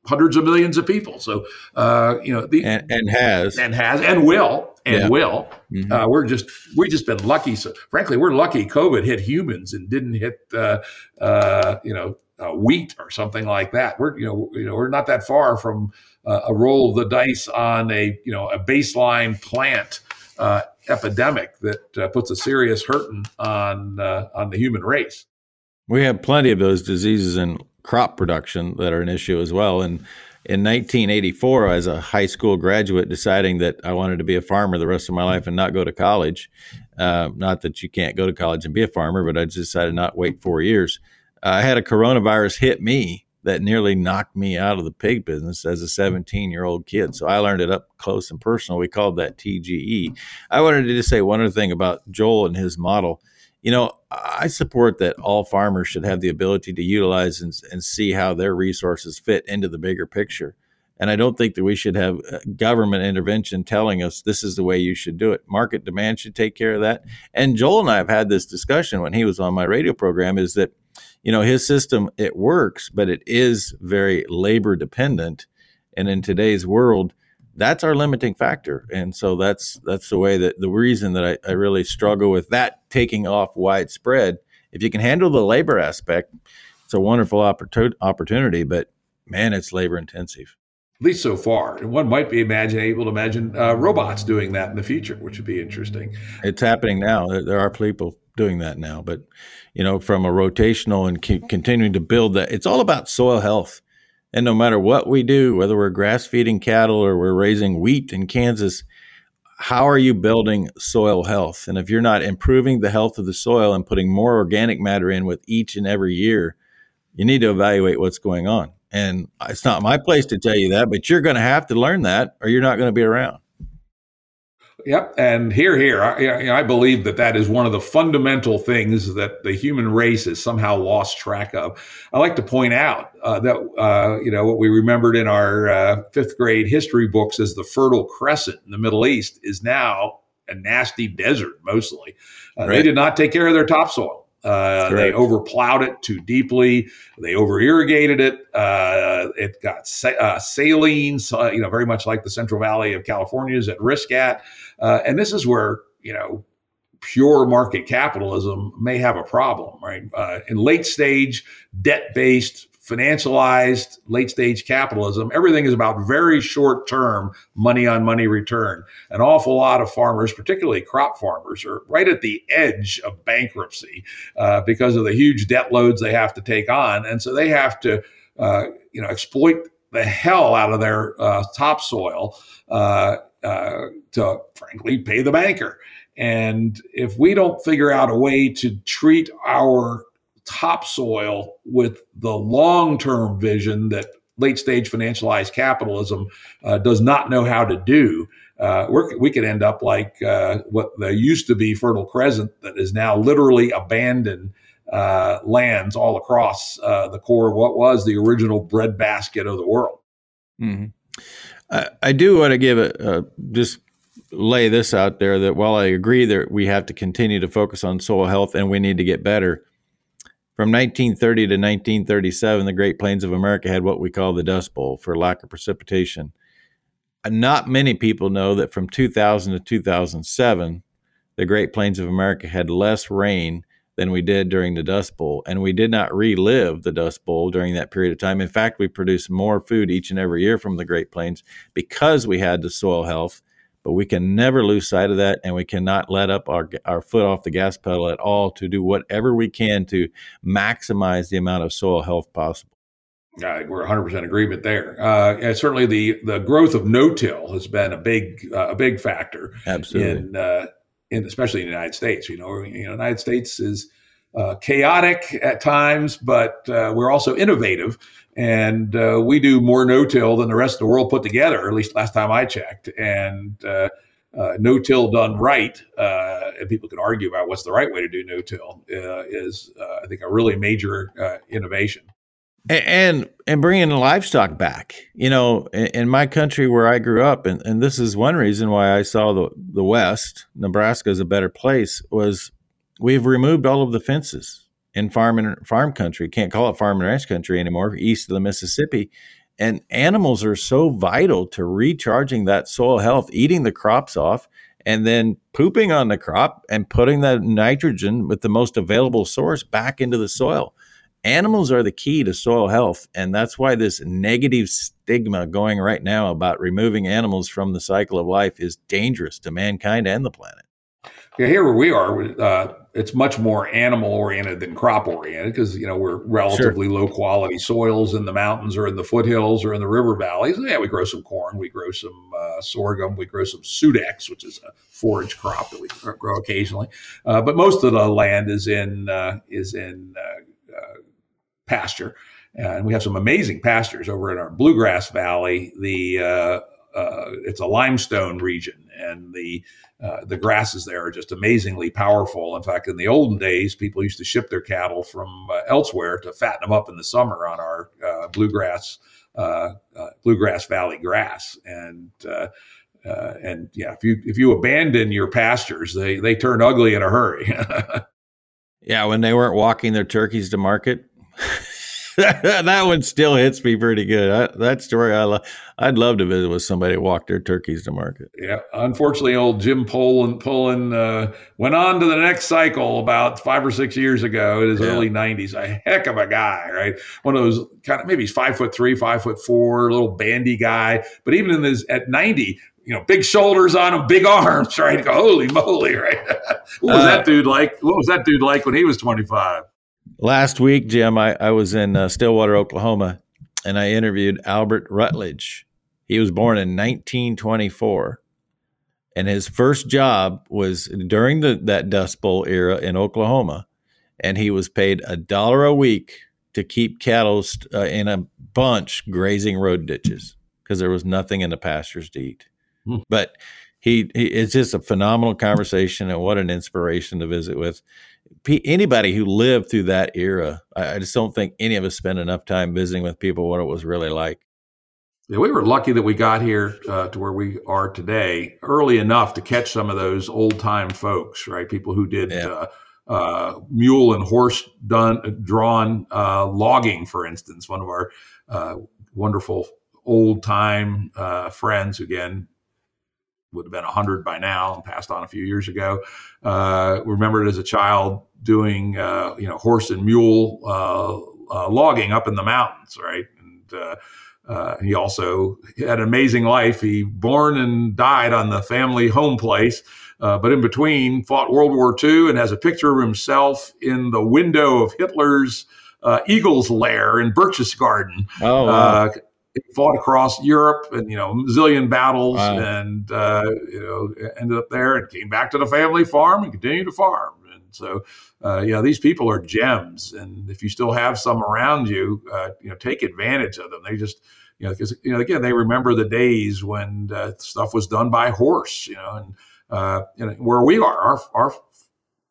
Speaker 1: hundreds of millions of people. So, uh, you know, the,
Speaker 2: and, and, has
Speaker 1: and has and will and yeah. will. Mm-hmm. Uh, we're just we just been lucky. So, frankly, we're lucky. COVID hit humans and didn't hit uh, uh you know wheat or something like that. We're you know you know we're not that far from uh, a roll of the dice on a you know a baseline plant. Uh, epidemic that puts a serious hurting on on the human race.
Speaker 2: We have plenty of those diseases in crop production that are an issue as well. And in 1984, as a high school graduate, deciding that I wanted to be a farmer the rest of my life and not go to college. Uh, not that you can't go to college and be a farmer, but I just decided not wait four years. Uh, I had a coronavirus hit me that nearly knocked me out of the pig business as a 17 year old kid. So I learned it up close and personal. We called that TGE. I wanted to just say one other thing about Joel and his model you know, I support that all farmers should have the ability to utilize and, and see how their resources fit into the bigger picture. And I don't think that we should have uh, government intervention telling us this is the way you should do it. Market demand should take care of that. And Joel and I have had this discussion when he was on my radio program is that, you know, his system, it works, but it is very labor dependent. And in today's world, that's our limiting factor. And so that's that's the way that the reason that I, I, really struggle with that taking off widespread. If you can handle the labor aspect it's a wonderful opportunity but man it's labor intensive.
Speaker 1: At least so far. And one might be imagine able to imagine uh, robots doing that in the future which would be interesting.
Speaker 2: It's happening now. There are people doing that now but you know from a rotational and continuing to build that it's all about soil health and no matter what we do, whether we're grass feeding cattle or we're raising wheat in Kansas, how are you building soil health? And if you're not improving the health of the soil and putting more organic matter in with each and every year, you need to evaluate what's going on. And it's not my place to tell you that, but you're going to have to learn that or you're not going to be around.
Speaker 1: Yep, and here, here, I, I, believe that that is one of the fundamental things that the human race has somehow lost track of. I like to point out uh, that uh, you know what we remembered in our uh, fifth grade history books as the Fertile Crescent in the Middle East is now a nasty desert. Mostly, uh, right. they did not take care of their topsoil. Uh, they overplowed it too deeply. They over irrigated it. Uh, it got sa- uh, saline, you know, very much like the Central Valley of California is at risk at. Uh, and this is where, you know, pure market capitalism may have a problem, right? Uh, in late stage, debt based, financialized, late stage capitalism, everything is about very short term money on money return. An awful lot of farmers, particularly crop farmers, are right at the edge of bankruptcy uh, because of the huge debt loads they have to take on. And so they have to, uh, you know, exploit the hell out of their uh, topsoil uh, uh, to frankly pay the banker. And if we don't figure out a way to treat our topsoil with the long term vision that late stage financialized capitalism uh, does not know how to do, uh, we could end up like uh, what there used to be Fertile Crescent that is now literally abandoned uh, lands all across uh, the core of what was the original breadbasket of the world.
Speaker 2: Mm-hmm. I, I do want to give a, just lay this out there that while I agree that we have to continue to focus on soil health and we need to get better, from 1930 to 1937, the Great Plains of America had what we call the Dust Bowl for lack of precipitation. Not many people know that from 2000 to 2007, the Great Plains of America had less rain than we did during the Dust Bowl. And we did not relive the Dust Bowl during that period of time. In fact, we produced more food each and every year from the Great Plains because we had the soil health. But we can never lose sight of that, and we cannot let up our, our foot off the gas pedal at all to do whatever we can to maximize the amount of soil health possible.
Speaker 1: Uh, we're 100% agreement there. Uh, and certainly, the the growth of no-till has been a big uh, a big factor.
Speaker 2: Absolutely.
Speaker 1: In, uh, in especially in the United States. You know, you know, the United States is uh, chaotic at times, but uh, we're also innovative, and uh, we do more no-till than the rest of the world put together. At least last time I checked, and uh, uh, no-till done right, uh, and people can argue about what's the right way to do no-till, is I think a really major innovation.
Speaker 2: And and bringing livestock back, you know, in, in, my country where I grew up, and, and this is one reason why I saw the the West, Nebraska is a better place, was we've removed all of the fences in farm and farm country. Can't call it farm and ranch country anymore, east of the Mississippi. And animals are so vital to recharging that soil health, eating the crops off, and then pooping on the crop and putting that nitrogen with the most available source back into the soil. Animals are the key to soil health. And that's why this negative stigma going right now about removing animals from the cycle of life is dangerous to mankind and the planet.
Speaker 1: Yeah, here where we are, uh, it's much more animal oriented than crop oriented because you know we're relatively sure. low quality soils in the mountains or in the foothills or in the river valleys. Yeah, we grow some corn, we grow some uh, sorghum, we grow some sudex, which is a forage crop that we grow occasionally. Uh, but most of the land is in uh, is in uh, uh, pasture, and we have some amazing pastures over in our bluegrass valley. The uh, it's a limestone region, and the uh, the grasses there are just amazingly powerful. In fact, in the olden days, people used to ship their cattle from uh, elsewhere to fatten them up in the summer on our uh, bluegrass uh, uh, bluegrass valley grass. And and yeah, if you if you abandon your pastures, they they turn ugly in a hurry.
Speaker 2: yeah, when they weren't walking their turkeys to market. that one still hits me pretty good. I, that story, I lo- I'd love to visit with somebody who walked their turkeys to market.
Speaker 1: Yeah, unfortunately, old Jim Poland Pullen uh, went on to the next cycle about five or six years ago in his yeah. early '90s. A heck of a guy, right? One of those kind of maybe he's five foot three, five foot four, little bandy guy. But even in his at 90, you know, big shoulders on him, big arms, right? Holy moly, right? what was uh, that dude like? What was that dude like when he was 25?
Speaker 2: Last week, Jim, I, I was in uh, Stillwater, Oklahoma, and I interviewed Albert Rutledge. He was born in 1924, and his first job was during the, that Dust Bowl era in Oklahoma, and he was paid a dollar a week to keep cattle uh, in a bunch grazing road ditches because there was nothing in the pastures to eat. Hmm. But he, he, it's just a phenomenal conversation, and what an inspiration to visit with anybody who lived through that era, I, I just don't think any of us spent enough time visiting with people what it was really like.
Speaker 1: Yeah, we were lucky that we got here uh, to where we are today early enough to catch some of those old time folks, right? People who did yeah. uh, uh, mule and horse done drawn uh, logging, for instance. One of our uh, wonderful old time uh, friends, again, would have been 100 by now and passed on a few years ago. Uh, remembered as a child doing, uh, you know, horse and mule uh, uh logging up in the mountains, right? And uh, uh, he also had an amazing life. He born and died on the family home place, but in between fought World War II and has a picture of himself in the window of Hitler's eagle's lair in Berchtesgaden. Oh, wow fought across Europe and you know a zillion battles wow. and uh, you know ended up there and came back to the family farm and continued to farm. And so uh, you know these people are gems, and if you still have some around you, uh, you know take advantage of them. They just you know because you know again they remember the days when uh, stuff was done by horse. You know and uh, you know, where we are our our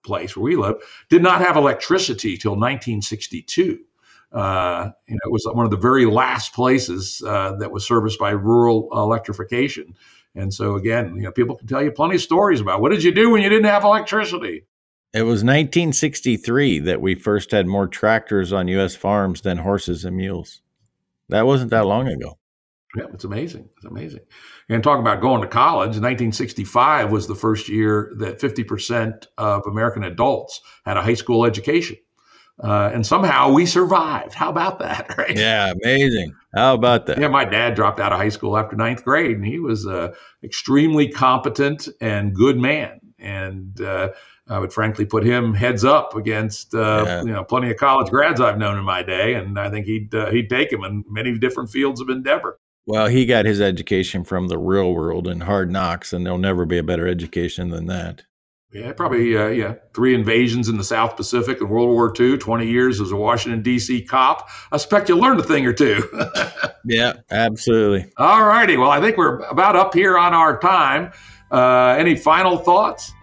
Speaker 1: place where we live did not have electricity till 1962 uh, you know, it was one of the very last places uh, that was serviced by rural electrification. And so, again, you know, people can tell you plenty of stories about what did you do when you didn't have electricity.
Speaker 2: It was 1963 that we first had more tractors on U.S. farms than horses and mules. That wasn't that long ago.
Speaker 1: Yeah, it's amazing. It's amazing. And talk about going to college. 1965 was the first year that 50% of American adults had a high school education. Uh, and somehow we survived. How about that? Right?
Speaker 2: Yeah, amazing. How about that?
Speaker 1: Yeah, my dad dropped out of high school after ninth grade, and he was a extremely competent and good man. And uh, I would frankly put him heads up against uh, yeah. you know plenty of college grads I've known in my day, and I think he'd uh, he'd take him in many different fields of endeavor.
Speaker 2: Well, he got his education from the real world and hard knocks, and there'll never be a better education than that.
Speaker 1: Yeah, probably, uh, yeah, three invasions in the South Pacific in World War II, 20 years as a Washington, D.C. cop. I expect you learned a thing or two.
Speaker 2: yeah, absolutely.
Speaker 1: All righty. Well, I think we're about up here on our time. Uh, any final thoughts?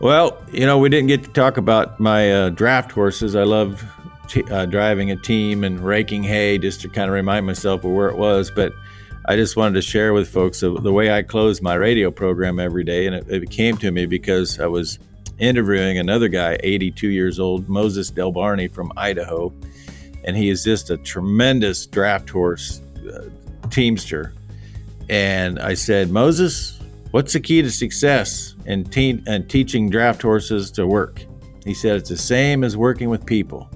Speaker 2: Well, you know, we didn't get to talk about my uh, draft horses. I love t- uh, driving a team and raking hay just to kind of remind myself of where it was. But I just wanted to share with folks the, the way I close my radio program every day. And it, it, came to me because I was interviewing another guy, 82 years old, Moses Del Barney from Idaho. And he is just a tremendous draft horse uh, teamster. And I said, Moses, What's the key to success in, te- in teaching draft horses to work? He said it's the same as working with people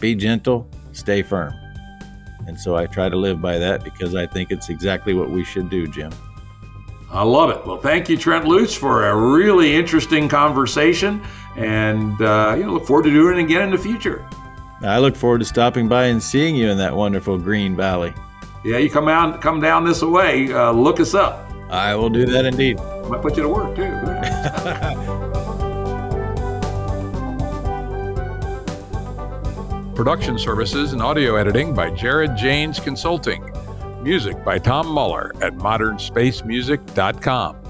Speaker 2: be gentle, stay firm. And so I try to live by that because I think it's exactly what we should do, Jim.
Speaker 1: I love it. Well, thank you, Trent Loos, for a really interesting conversation, and uh, you know, look forward to doing it again in the future.
Speaker 2: I look forward to stopping by and seeing you in that wonderful green valley.
Speaker 1: Yeah, you come out, come down this way. Uh, look us up.
Speaker 2: I will do that indeed.
Speaker 1: Might put you to work too. Production services and audio editing by Jared Janes Consulting. Music by Tom Muller at modernspacemusic.com.